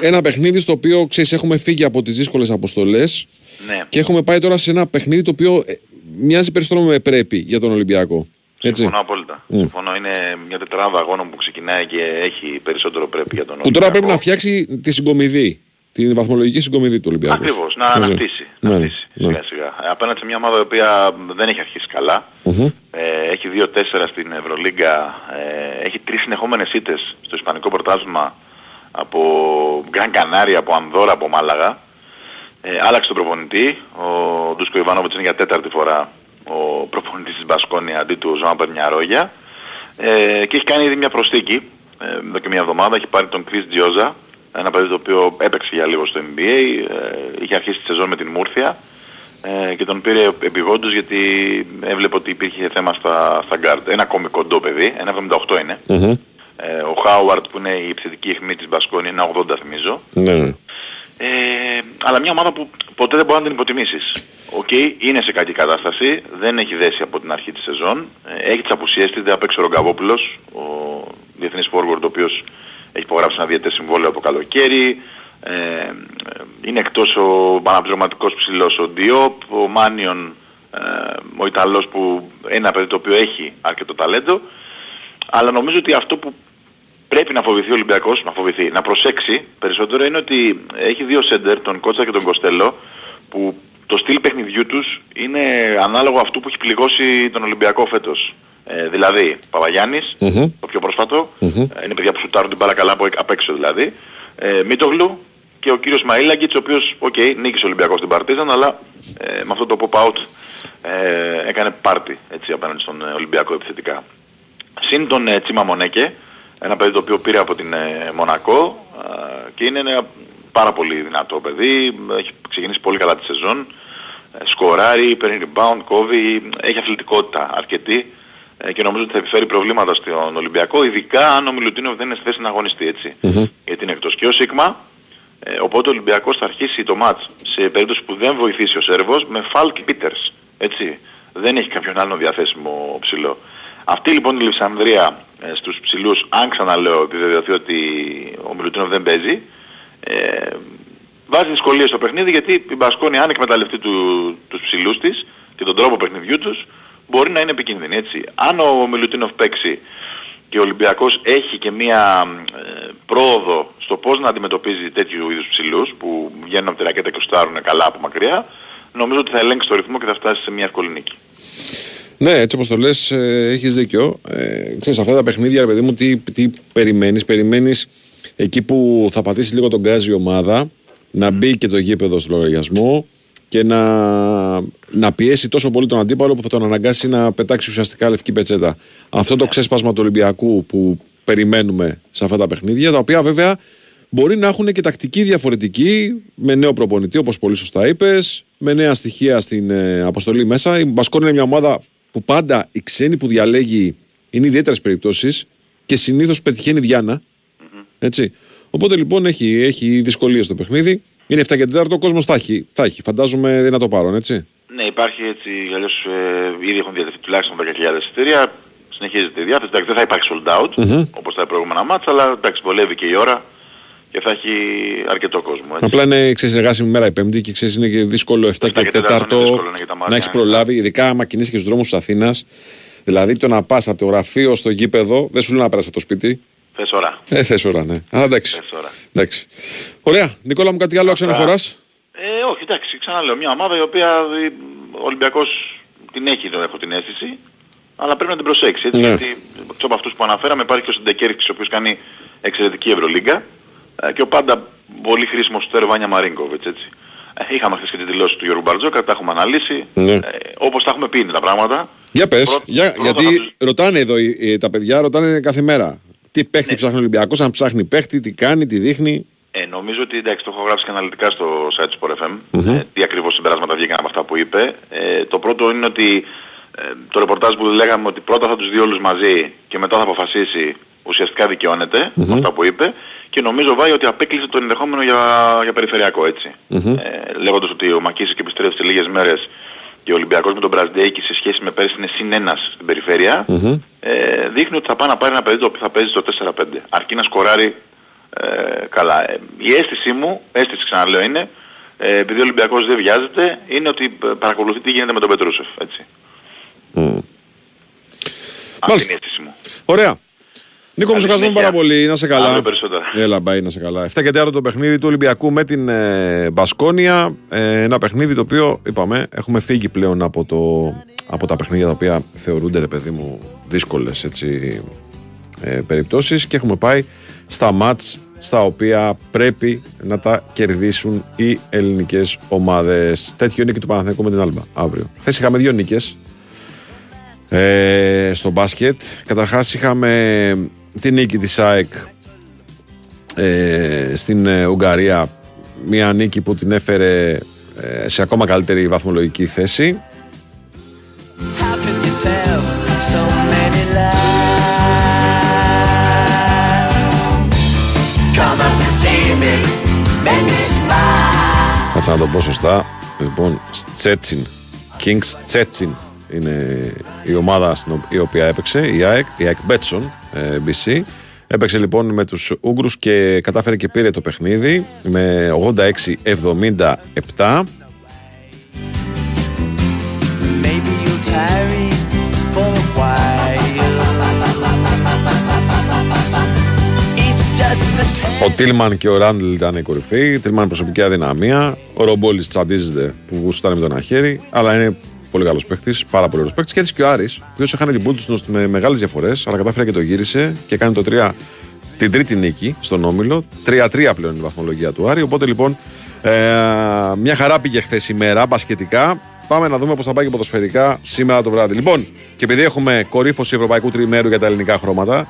Ένα παιχνίδι στο οποίο ξέρεις, έχουμε φύγει από τις δύσκολες αποστολές Ναι. και έχουμε πάει τώρα σε ένα παιχνίδι το οποίο ε, μοιάζει περισσότερο με πρέπει για τον Ολυμπιακό. Έτσι. Συμφωνώ απόλυτα. Μμ. Συμφωνώ. Είναι μια τετράδα αγώνων που ξεκινάει και έχει περισσότερο πρέπει για τον Που τώρα πρέπει να φτιάξει τη συγκομιδή. Την βαθμολογική συγκομιδή του Ολυμπιακού. Ακριβώς, να αναπτύσσει. Ναι, να ναι, αναπτύσσει ναι. σιγά σιγά. Ε, Απέναντι σε μια ομάδα η οποία δεν έχει αρχίσει καλά. Μμμ. Ε, έχει 2-4 στην Ευρωλίγκα. Ε, έχει τρεις συνεχόμενες ήττες στο Ισπανικό πρωτάθλημα από Γκραν Κανάρια, από Ανδόρα, από Μάλαγα. Ε, άλλαξε τον προπονητή. Ο Ντούσκο Ιβάνοβιτς είναι για τέταρτη φορά ο προπονητής της Μπασκόνια αντί του Ζωάν Περνιαρόγια. Ε, και έχει κάνει ήδη μια προσθήκη ε, εδώ και μια εβδομάδα. Έχει πάρει τον Chris Τζιόζα, ένα παιδί το οποίο έπαιξε για λίγο στο NBA. Ε, είχε αρχίσει τη σεζόν με την Μούρθια ε, και τον πήρε επιγόντως γιατί έβλεπε ότι υπήρχε θέμα στα, στα guard. Ένα ακόμη κοντό παιδί, ένα 78 είναι. Μμμ. Ε, ο Χάουαρτ που είναι η επιθετική αιχμή της Μπασκόνη είναι 80 θυμίζω. Ναι. Ε, αλλά μια ομάδα που ποτέ δεν μπορεί να την υποτιμήσεις. Οκ, είναι σε κακή κατάσταση, δεν έχει δέσει από την αρχή της σεζόν, ε, έχει τις απουσίες της, δεν θα παίξει ο Ρογκαβόπουλος, ο διεθνής forward ο οποίος έχει υπογράψει ένα διετές συμβόλαιο από καλοκαίρι, ε, ε, είναι εκτός ο αναπληρωματικός ψηλός ο Διόπ, ο Μάνιον, ε, ο Ιταλός που είναι ένα παιδί το οποίο έχει αρκετό ταλέντο, αλλά νομίζω ότι αυτό που πρέπει να φοβηθεί ο Ολυμπιακός, να φοβηθεί, να προσέξει περισσότερο είναι ότι έχει δύο σέντερ, τον Κότσαρ και τον Κοστέλο, που το στυλ παιχνιδιού τους είναι ανάλογο αυτού που έχει πληγώσει τον Ολυμπιακό φέτος. Ε, δηλαδή, Παπαγιάννης, Μμμ. το πιο πρόσφατο, Μμμ. ε, είναι παιδιά που σουτάρουν την μπάλα καλά από, απ' έξω δηλαδή, ε, Μίτογλου και ο κύριος Σμαΐλαγκιτς, ο οποίος, οκ, νίκησε ο Ολυμπιακός την Παρτίζαν, αλλά ε, με αυτό το pop-out ε, έκανε πάρτι έτσι, απέναντι στον ε, Ολυμπιακό επιθετικά. Συν τον ε, Τσίμα Μονέκε, ένα παιδί το οποίο πήρε από την ε, Μονακό ε, και είναι ένα πάρα πολύ δυνατό παιδί, έχει ξεκινήσει πολύ καλά τη σεζόν, ε, σκοράρει, παίρνει rebound, κόβει, έχει αθλητικότητα αρκετή ε, και νομίζω ότι θα επιφέρει προβλήματα στον Ολυμπιακό, ειδικά αν ο Μιλουτίνοφ δεν είναι στη θέση να αγωνιστεί έτσι. Γιατί είναι εκτός και ο Σίγμα, ε, οπότε ο Ολυμπιακός θα αρχίσει το μάτς σε περίπτωση που δεν βοηθήσει ο Σέρβος με Φάλκ Πίτερς. Έτσι. Δεν έχει κάποιον άλλον διαθέσιμο ψηλό. Αυτή λοιπόν η Λιψανδρία ε, στους ψηλούς, αν ξαναλέω επιβεβαιωθεί ότι ο Μιλουτίνοφ δεν παίζει, ε, βάζει δυσκολίες στο παιχνίδι γιατί η Μπασκόνη αν εκμεταλλευτεί του, τους ψηλούς της και τον τρόπο παιχνιδιού τους μπορεί να είναι επικίνδυνη. Έτσι. Αν ο Μιλουτίνοφ παίξει και ο Ολυμπιακός έχει και μία ε, πρόοδο στο πώς να αντιμετωπίζει τέτοιου είδους ψηλούς που βγαίνουν από τη ρακέτα και στάρουν καλά από μακριά, νομίζω ότι θα ελέγξει το ρυθμό και θα φτάσει σε μια εύκολη νίκη. Ναι, έτσι όπως το λες, ε, έχεις δίκιο. Ε, ξέρεις, αυτά τα παιχνίδια, ρε παιδί μου, τι, τι περιμένεις; Περιμένεις εκεί που θα πατήσει λίγο τον γκάζι η ομάδα, να μπει και το γήπεδο στο λογαριασμό και να, να πιέσει τόσο πολύ τον αντίπαλο που θα τον αναγκάσει να πετάξει ουσιαστικά λευκή πετσέτα. Αυτό το ξέσπασμα του Ολυμπιακού που περιμένουμε σε αυτά τα παιχνίδια, τα οποία βέβαια μπορεί να έχουν και τακτική διαφορετική με νέο προπονητή, όπως πολύ σωστά είπες, με νέα στοιχεία στην ε, αποστολή μέσα. Η Μπασκόνη είναι μια ομάδα που πάντα η ξένη που διαλέγει είναι ιδιαίτερες περιπτώσεις και συνήθως πετυχαίνει Διάνα. Έτσι. Οπότε λοιπόν έχει, έχει δυσκολίες στο παιχνίδι. Είναι 7 και 4 ο κόσμος θα έχει, θα έχει. Φαντάζομαι δεν να το πάρουν, έτσι. Ναι, υπάρχει έτσι, αλλιώς ε, ήδη έχουν διατεθεί τουλάχιστον 10.000 εισιτήρια, συνεχίζεται η διάθεση, εντάξει, δεν θα υπάρχει sold out, Μμμ. όπως τα προηγούμενα μάτσα, αλλά εντάξει, βολεύει και η ώρα και θα έχει αρκετό κόσμο. Έτσι. Απλά είναι ξέρεις, εργάσιμη μέρα η Πέμπτη και ξέρεις είναι και δύσκολο 7 και 4 και τέταρτο είναι δύσκολο, ναι, για τα μάτια, να έχεις ναι. προλάβει, ειδικά άμα κινείσαι και στους δρόμους της Αθήνας. Δηλαδή το να πας από το γραφείο στο γήπεδο, δεν σου λέει να περάσεις από το σπίτι. Θες ώρα. Ε, θες ώρα, ναι. Αλλά εντάξει. Θες ώρα. εντάξει. Ωραία. Νικόλα μου, κάτι άλλο Αυτά. ξαναφορά. Ε, όχι, εντάξει, ξαναλέω, μια ομάδα η οποία ε, ο Ολυμπιακός την έχει, το έχω την αίσθηση, αλλά πρέπει να την προσέξει, έτσι, Ναι. γιατί εκτός από αυτούς που αναφέραμε υπάρχει και ο Σεντεκέρης, ο οποίος κάνει εξαιρετική Ευρωλίγκα ε, και ο πάντα πολύ χρήσιμος στο Βάνια Μαρίνκοβιτς, έτσι. Ε, Είχαμε χθες και την δηλώση του Γιώργου Μπαρτζόκα, τα έχουμε αναλύσει. Ναι. Ε, όπως τα έχουμε πει είναι τα πράγματα. Για πες. Πρώτα- Για, πρώτα γιατί θα τους- ρωτάνε εδώ οι- οι- τα παιδιά, ρωτάνε κάθε μέρα. Τι παίχτη Ναι. ψάχνει ο Ολυμπιακός, αν ψάχνει παίχτη, τι κάνει, τι δείχνει. Ε, νομίζω ότι εντάξει, το έχω γράψει και αναλυτικά στο site του Sport FM. Μμμ. Ε, τι ακριβώς συμπεράσματα βγήκαν από αυτά που είπε. Ε, το πρώτο είναι ότι ε, το ρεπορτάζ που λέγαμε ότι πρώτα θα τους δει όλους μαζί και μετά θα αποφασίσει ουσιαστικά δικαιώνεται Μμμ. με αυτά που είπε και νομίζω βάει ότι απέκλεισε το ενδεχόμενο για, για περιφερειακό έτσι. Μμμ. Ε, λέγοντας ότι ο Μακίσης και επιστρέφει σε λίγες μέρες και ο Ολυμπιακός με τον Μπραζντέικη σε σχέση με πέρσι είναι συν ένας στην περιφέρεια Μμμ. ε, δείχνει ότι θα πάει να πάρει ένα παιδί το οποίο θα παίζει στο 4-5. Αρκεί να σκοράρει ε, καλά. Ε, η αίσθησή μου, αίσθηση ξαναλέω είναι, ε, επειδή ο Ολυμπιακός δεν βιάζεται, είναι ότι ε, παρακολουθεί τι γίνεται με τον Πετρούσεφ. Έτσι. Μμ. Αυτή είναι η αίσθηση μου. Ωραία. Νίκο, μου σε ευχαριστούμε πάρα πολύ. Να σε καλά. Αύριο περισσότερα. Έλα, μπάει, να σε καλά. 7 και 4 το παιχνίδι του Ολυμπιακού με την ε, Μπασκόνια. Ε, ένα παιχνίδι το οποίο, είπαμε, έχουμε φύγει πλέον από, το, από τα παιχνίδια τα οποία θεωρούνται, ρε παιδί μου, δύσκολες ε, περιπτώσεις και έχουμε πάει στα μάτς στα οποία πρέπει να τα κερδίσουν οι ελληνικές ομάδες. Τέτοιο είναι και το Παναθηναϊκό με την Άλμπα αύριο. Χθες είχαμε δύο νίκες ε, στο μπάσκετ. Καταρχάς είχαμε την νίκη της ΑΕΚ ε, στην ε, Ουγγαρία. Μια νίκη που την έφερε ε, σε ακόμα καλύτερη βαθμολογική θέση. Κάτσα να το πω σωστά. Λοιπόν, Τσέτσιν. Kings Τσέτσιν είναι η ομάδα στην η οποία έπαιξε, η ΑΕΚ, η ΑΕΚ Μπέτσον, ε, BC. Έπαιξε λοιπόν με τους Ούγγρους και κατάφερε και πήρε το παιχνίδι με 86-77. Ο Τίλμαν και ο Ράντλ ήταν η κορυφή. Τίλμαν προσωπική αδυναμία. Ο Ρομπόλης τσαντίζεται που γουστάρει με τον Αχέρι. Αλλά είναι πολύ καλός παίχτη, πάρα πολύ ωραίος παίχτη. Και έτσι και ο Άρης, ο οποίος έχανε την Μπούλτου με μεγάλες διαφορές, αλλά κατάφερε και το γύρισε και κάνει το 3 την τρίτη νίκη στον Όμιλο. 3-3 πλέον η βαθμολογία του Άρη. Οπότε λοιπόν ε, μια χαρά πήγε χθες η μέρα, μπασκετικά. Πάμε να δούμε πώς θα πάει και ποδοσφαιρικά σήμερα το βράδυ. Λοιπόν, και επειδή έχουμε κορύφωση Ευρωπαϊκού Τριμέρου για τα ελληνικά χρώματα,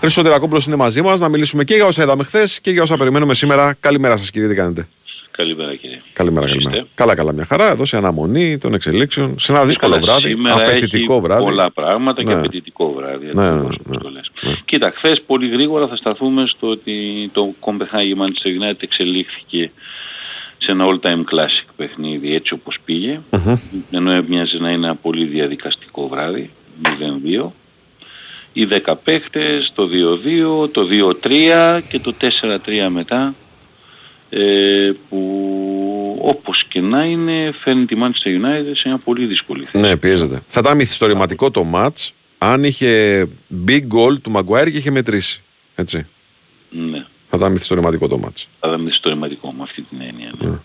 Χρήστο Τερακόπουλο είναι μαζί μας να μιλήσουμε και για όσα είδαμε χθες και για όσα περιμένουμε σήμερα. Καλημέρα σας, κύριε, τι κάνετε; Καλημέρα κύριε. Καλημέρα, καλημέρα. Καλά, καλά, μια χαρά. Εδώ σε αναμονή των εξελίξεων, σε ένα δύσκολο Καλά, βράδυ, σήμερα απαιτητικό έχει βράδυ. πολλά πράγματα και Ναι. απαιτητικό βράδυ. Ναι, ακριβώς ναι, όπως το λες. Κοίτα, χθες πολύ γρήγορα θα σταθούμε στο ότι το Copenhagen Manchester United εξελίχθηκε σε ένα all-time classic παιχνίδι έτσι όπως πήγε. Ενώ έμοιαζε να είναι ένα πολύ διαδικαστικό βράδυ, 0-2. Οι 10 παίχτες, το 2-2, το 2-3 και το 4-3 μετά ε, που όπως και να είναι φέρνει τη Manchester United σε μια πολύ δύσκολη θέση. Ναι, πιέζεται. Θα ήταν μυθιστορηματικό το match αν είχε big goal του Maguire και είχε μετρήσει. Έτσι. Ναι, Θα ήταν μυθιστορηματικό το match. θα δούμε στο ρηματικό με αυτή την έννοια. Ναι.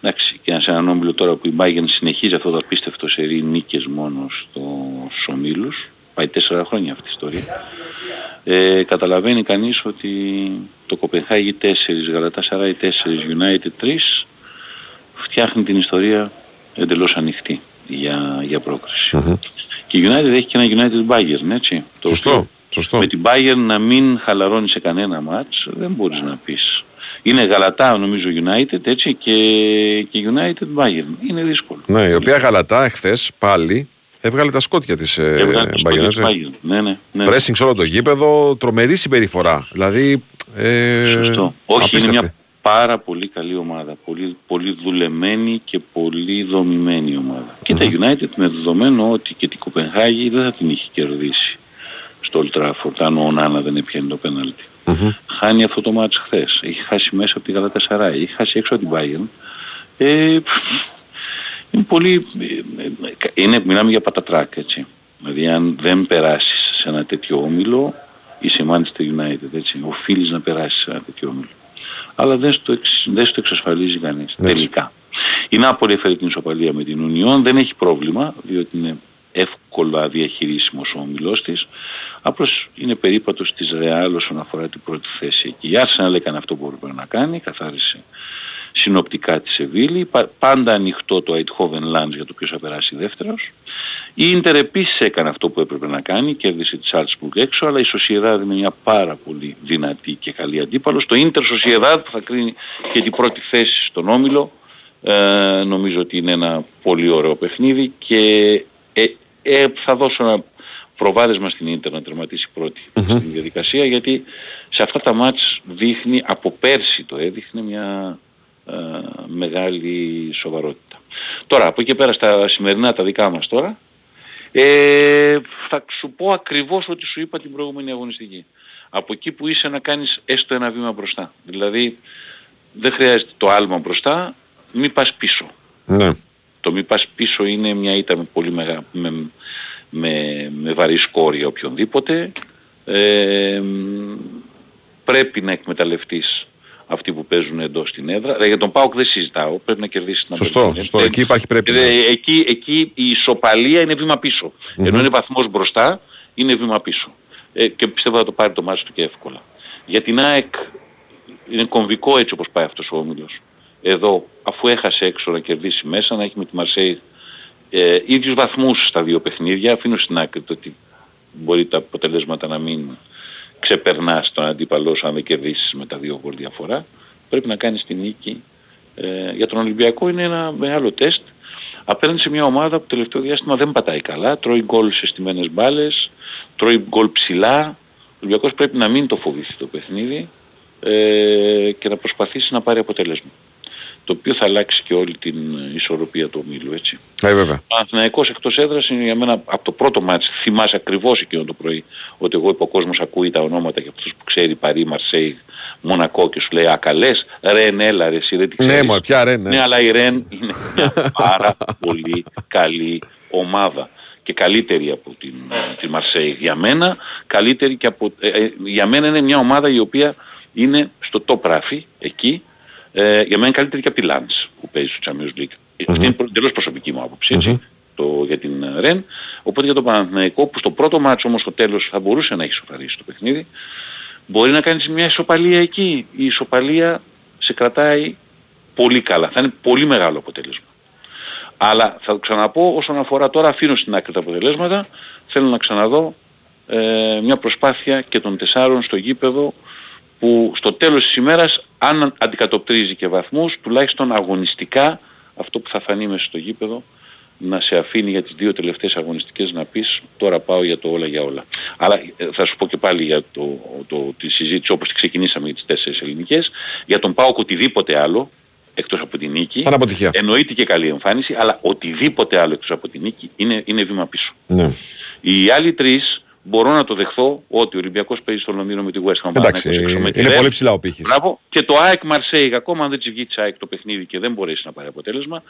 Εντάξει, και σε έναν όμιλο τώρα που η Bayern συνεχίζει αυτό το απίστευτο σερί νίκες μόνο στους ομίλους, πάει τέσσερα χρόνια αυτή η ιστορία, ε, καταλαβαίνει κανείς ότι το Κοπενχάγη 4, Γαλατασαράι 4, United 3 φτιάχνει την ιστορία εντελώς ανοιχτή για, για πρόκριση. Και η United έχει και ένα United Bayern, έτσι. Το Σωστό, οποίο σωστό. Με την Bayern να μην χαλαρώνει σε κανένα μάτς δεν μπορείς να πεις. Είναι Γαλατά νομίζω United έτσι και, και United Bayern. Είναι δύσκολο. Ναι, η οποία γαλατά εχθές πάλι έβγαλε τα σκότια της ε, Έβγαλε τις Bayern, πόδια έτσι. της Bayern. Ναι, ναι, ναι. Pressing σε όλο το γήπεδο, τρομερή συμπεριφορά. Δηλαδή. Ε, Σωστό. Όχι, είναι απίστευτη. μια πάρα πολύ καλή ομάδα. Πολύ, πολύ δουλεμένη και πολύ δομημένη ομάδα. Και τα United με δεδομένο ότι και την Κοπενχάγη δεν θα την είχε κερδίσει στο Old Trafford αν ο Νάνα δεν έπιανε το πέναλτι. Χάνει αυτό το μάτς χθες. Έχει χάσει μέσα από τη Γαλατασαράη. Έχει χάσει έξω από την Bayern. Ε, είναι πολύ... ε, ε, Είναι, μιλάμε για πατατράκ έτσι. Δηλαδή αν δεν περάσεις σε ένα τέτοιο όμιλο είσαι Manchester United έτσι. Οφείλεις να περάσεις σε ένα τέτοιο όμιλο. Αλλά δεν στο, εξ- δεν στο εξασφαλίζει κανείς τελικά. Η Νάπολη έφερε την ισοπαλία με την Ουνιόν, δεν έχει πρόβλημα διότι είναι εύκολα διαχειρίσιμος ο όμιλός της. Απλώς είναι περίπατος της Ρεάλ όσον αφορά την πρώτη θέση. Και η Arsenal έκανε αυτό που έπρεπε να κάνει, καθάρισε συνοπτικά τη Σεβίλη, πα- πάντα ανοιχτό το Eindhoven Lands για το ποιος θα περάσει δεύτερος. Η Ίντερ επίσης έκανε αυτό που έπρεπε να κάνει, κέρδισε τη Salzburg έξω, αλλά η Sociedad είναι μια πάρα πολύ δυνατή και καλή αντίπαλος. Το Ίντερ Sociedad που θα κρίνει και την πρώτη θέση στον Όμιλο, ε, νομίζω ότι είναι ένα πολύ ωραίο παιχνίδι και ε, ε, θα δώσω ένα προβάδισμα στην Ίντερ να τερματίσει πρώτη στην διαδικασία γιατί σε αυτά τα μάτς δείχνει, από πέρσι το έδειχνε μια ε, μεγάλη σοβαρότητα. Τώρα από εκεί και πέρα στα σημερινά τα δικά μας τώρα ε, θα σου πω ακριβώς ό,τι σου είπα την προηγούμενη αγωνιστική. Από εκεί που είσαι να κάνεις έστω ένα βήμα μπροστά. Δηλαδή δεν χρειάζεται το άλμα μπροστά, μη πας πίσω. Ναι. Το μη πας πίσω είναι μια ήττα με πολύ μεγα... με, με, με βαρύ σκόρια οποιονδήποτε. Ε, μ, πρέπει να εκμεταλλευτείς αυτοί που παίζουν εντός στην έδρα. Ε, για τον ΠΑΟΚ δεν συζητάω, πρέπει να κερδίσει την Σωστό, Αμπερντίν. σωστό. Ε, Εκεί υπάρχει πρέπει. ε, εκεί, εκεί η ισοπαλία είναι βήμα πίσω. Ενώ είναι βαθμός μπροστά, είναι βήμα πίσω. Ε, και πιστεύω θα το πάρει το μάτι του και εύκολα. Για την ΑΕΚ είναι κομβικό έτσι όπως πάει αυτός ο όμιλος. Εδώ, αφού έχασε έξω να κερδίσει μέσα, να έχει με τη Μαρσέη ε, ίδιους βαθμούς στα δύο παιχνίδια, αφήνω στην άκρη το ότι μπορεί τα αποτελέσματα να μην ξεπερνάς τον αντίπαλό σου αν δεν κερδίσεις με τα δύο γκολ διαφορά. Πρέπει να κάνεις την νίκη. Ε, για τον Ολυμπιακό είναι ένα μεγάλο τεστ. Απέναντι σε μια ομάδα που το τελευταίο διάστημα δεν πατάει καλά, τρώει γκολ σε στιμένες μπάλες, τρώει γκολ ψηλά. Ο Ολυμπιακός πρέπει να μην το φοβηθεί το παιχνίδι ε, και να προσπαθήσει να πάρει αποτέλεσμα. Το οποίο θα αλλάξει και όλη την ισορροπία του ομίλου, έτσι. Ε, βέβαια. Ο Παναθηναϊκός εκτός έδρας είναι για μένα από το πρώτο μάτς, θυμάσαι ακριβώς εκείνο το πρωί, ότι εγώ είπα ο κόσμος ακούει τα ονόματα και αυτούς που ξέρει Παρί, Μαρσέη, Μονακό και σου λέει «Ακαλές, Ρεν, έλα ρε, εσύ δεν τη Ναι, ξέρεις». μα πια ρε, ναι. Ναι, αλλά η Ρεν είναι μια πάρα πολύ καλή ομάδα και καλύτερη από την, την Μαρσέη. Για μένα, καλύτερη και από, ε, ε, για μένα είναι μια ομάδα η οποία είναι στο top ράφι, εκεί, ε, για μένα είναι καλύτερη και από τη Lens που παίζει στο Champions League. Αυτή είναι προ- εντελώς προσωπική μου άποψη, έτσι, το, για την ε, Ρεν. Οπότε για τον Παναθηναϊκό που στο πρώτο μάτσο όμως στο τέλος θα μπορούσε να έχει σοφαρίσει το παιχνίδι, μπορεί να κάνεις μια ισοπαλία εκεί. Η ισοπαλία σε κρατάει πολύ καλά. Θα είναι πολύ μεγάλο αποτέλεσμα. Αλλά θα το ξαναπώ όσον αφορά τώρα αφήνω στην άκρη τα αποτελέσματα θέλω να ξαναδώ ε, μια προσπάθεια και των τεσσάρων στο γήπεδο που στο τέλος της ημέρας αν αντικατοπτρίζει και βαθμούς τουλάχιστον αγωνιστικά αυτό που θα φανεί μέσα στο γήπεδο να σε αφήνει για τις δύο τελευταίες αγωνιστικές να πεις τώρα πάω για το όλα για όλα. Αλλά ε, θα σου πω και πάλι για το, το, τη συζήτηση όπως τη ξεκινήσαμε για τις τέσσερις ελληνικές. Για τον ΠΑΟΚ οτιδήποτε άλλο εκτός από την νίκη. Ήταν αποτυχία. Εννοείται και καλή εμφάνιση, αλλά οτιδήποτε άλλο εκτός από την νίκη είναι, είναι βήμα πίσω. Ναι. Οι άλλοι τρεις μπορώ να το δεχθώ ότι ο Ολυμπιακός παίζει στο Λονδίνο με τη West Ham. Εντάξει, Παναθηναϊκός έξω με τη είναι Real. πολύ ψηλά ο πύχης. Μπράβο. Και το ΑΕΚ Marseille, ακόμα αν δεν της βγει της ΑΕΚ το παιχνίδι και δεν μπορέσει να πάρει αποτέλεσμα,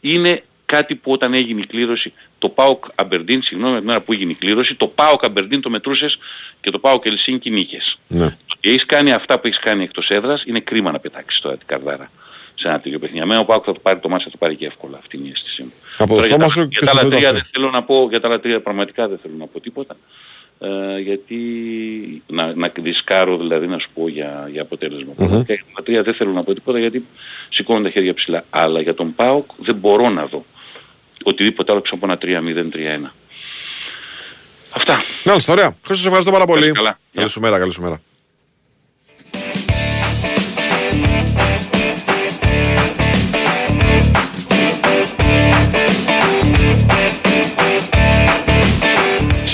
είναι κάτι που όταν έγινε η κλήρωση, το ΠΑΟΚ Αμπερντίν, συγγνώμη, την μέρα που έγινε η κλήρωση, το ΠΑΟΚ Αμπερντίν το μετρούσες και το ΠΑΟΚ Ελσίνκι νίκες. Ναι. Και έχεις κάνει αυτά που έχεις κάνει εκτός έδρας, είναι κρίμα να πετάξεις τώρα την καρδάρα σε ένα τέτοιο παιχνίδι. Αμένα ο ΠΑΟΚ θα το πάρει το μάτς, θα το πάρει και εύκολα. Αυτή είναι η αίσθησή μου. Από το Τώρα, για στόμα τα- σου και για τα στο άλλα τρίτο τρία αυτό. δεν θέλω να πω, για τα άλλα τρία πραγματικά δεν θέλω να πω τίποτα. Ε, γιατί να, να δισκάρω δηλαδή να σου πω για, για αποτέλεσμα. Πραγματικά για τα τρία δεν θέλω να πω τίποτα γιατί σηκώνω τα χέρια ψηλά. Αλλά για τον ΠΑΟΚ δεν μπορώ να δω οτιδήποτε άλλο ξέρω από ένα 3-0-3-1. Αυτά. Μάλιστα, ωραία. Χρήστος, σε ευχαριστώ πάρα πολύ. καλά. Καλή σου μέρα, καλή σου μέρα.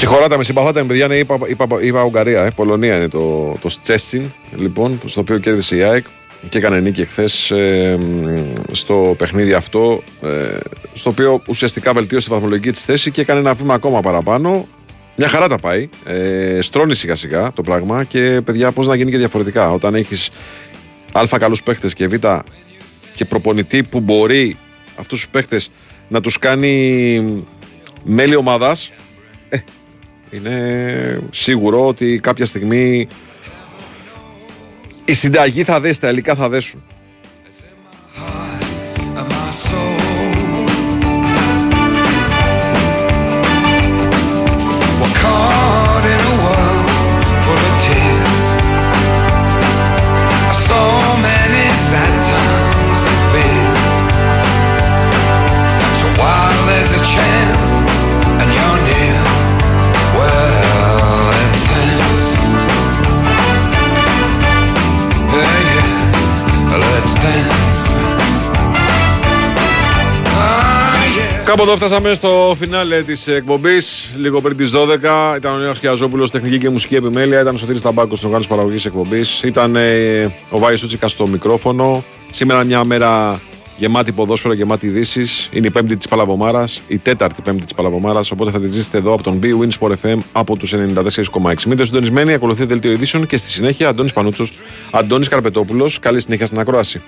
Συγχωράτε με, συμπαθάτε με παιδιά, ναι, είπα, είπα, είπα Ουγγαρία, ε, Πολωνία είναι το, το Στσέσιν, λοιπόν, στο οποίο κέρδισε η ΑΕΚ και έκανε νίκη εχθές στο παιχνίδι αυτό, ε, στο οποίο ουσιαστικά βελτίωσε τη βαθμολογική της θέση και έκανε ένα βήμα ακόμα παραπάνω. Μια χαρά τα πάει. Ε, στρώνει σιγά σιγά το πράγμα και παιδιά, πώς να γίνει και διαφορετικά. Όταν έχεις Α καλούς παίχτε και Β και προπονητή που μπορεί αυτούς τους παίχτε να τους κάνει μέλη ομάδας, ε, είναι σίγουρο ότι κάποια στιγμή η συνταγή θα δέσει, τα υλικά θα δέσουν. Κάπου εδώ φτάσαμε στο φινάλε της εκπομπής. Λίγο πριν τις 12. Ήταν ο Νέος Κιαζόπουλο, τεχνική και μουσική επιμέλεια. Ήταν ο Σωτήρης Ταμπάκος στην οργάνωσης παραγωγής εκπομπής. Ήταν ε, ο Βάης Σούτσικα στο μικρόφωνο. Σήμερα μια μέρα γεμάτη ποδόσφαιρο, γεμάτη ειδήσεις. Είναι η πέμπτη της Παλαβομάρας, η τέταρτη πέμπτη της Παλαβομάρας. Οπότε θα τη ζήσετε εδώ από τον B Win Sport FM από τους 94,6. Μείνετε συντονισμένοι, ακολουθεί δελτίο ειδήσεων και στη συνέχεια Αντώνης Πανούτσος, Αντώνης Καρπετόπουλος. Καλή συνέχεια στην ακρόαση.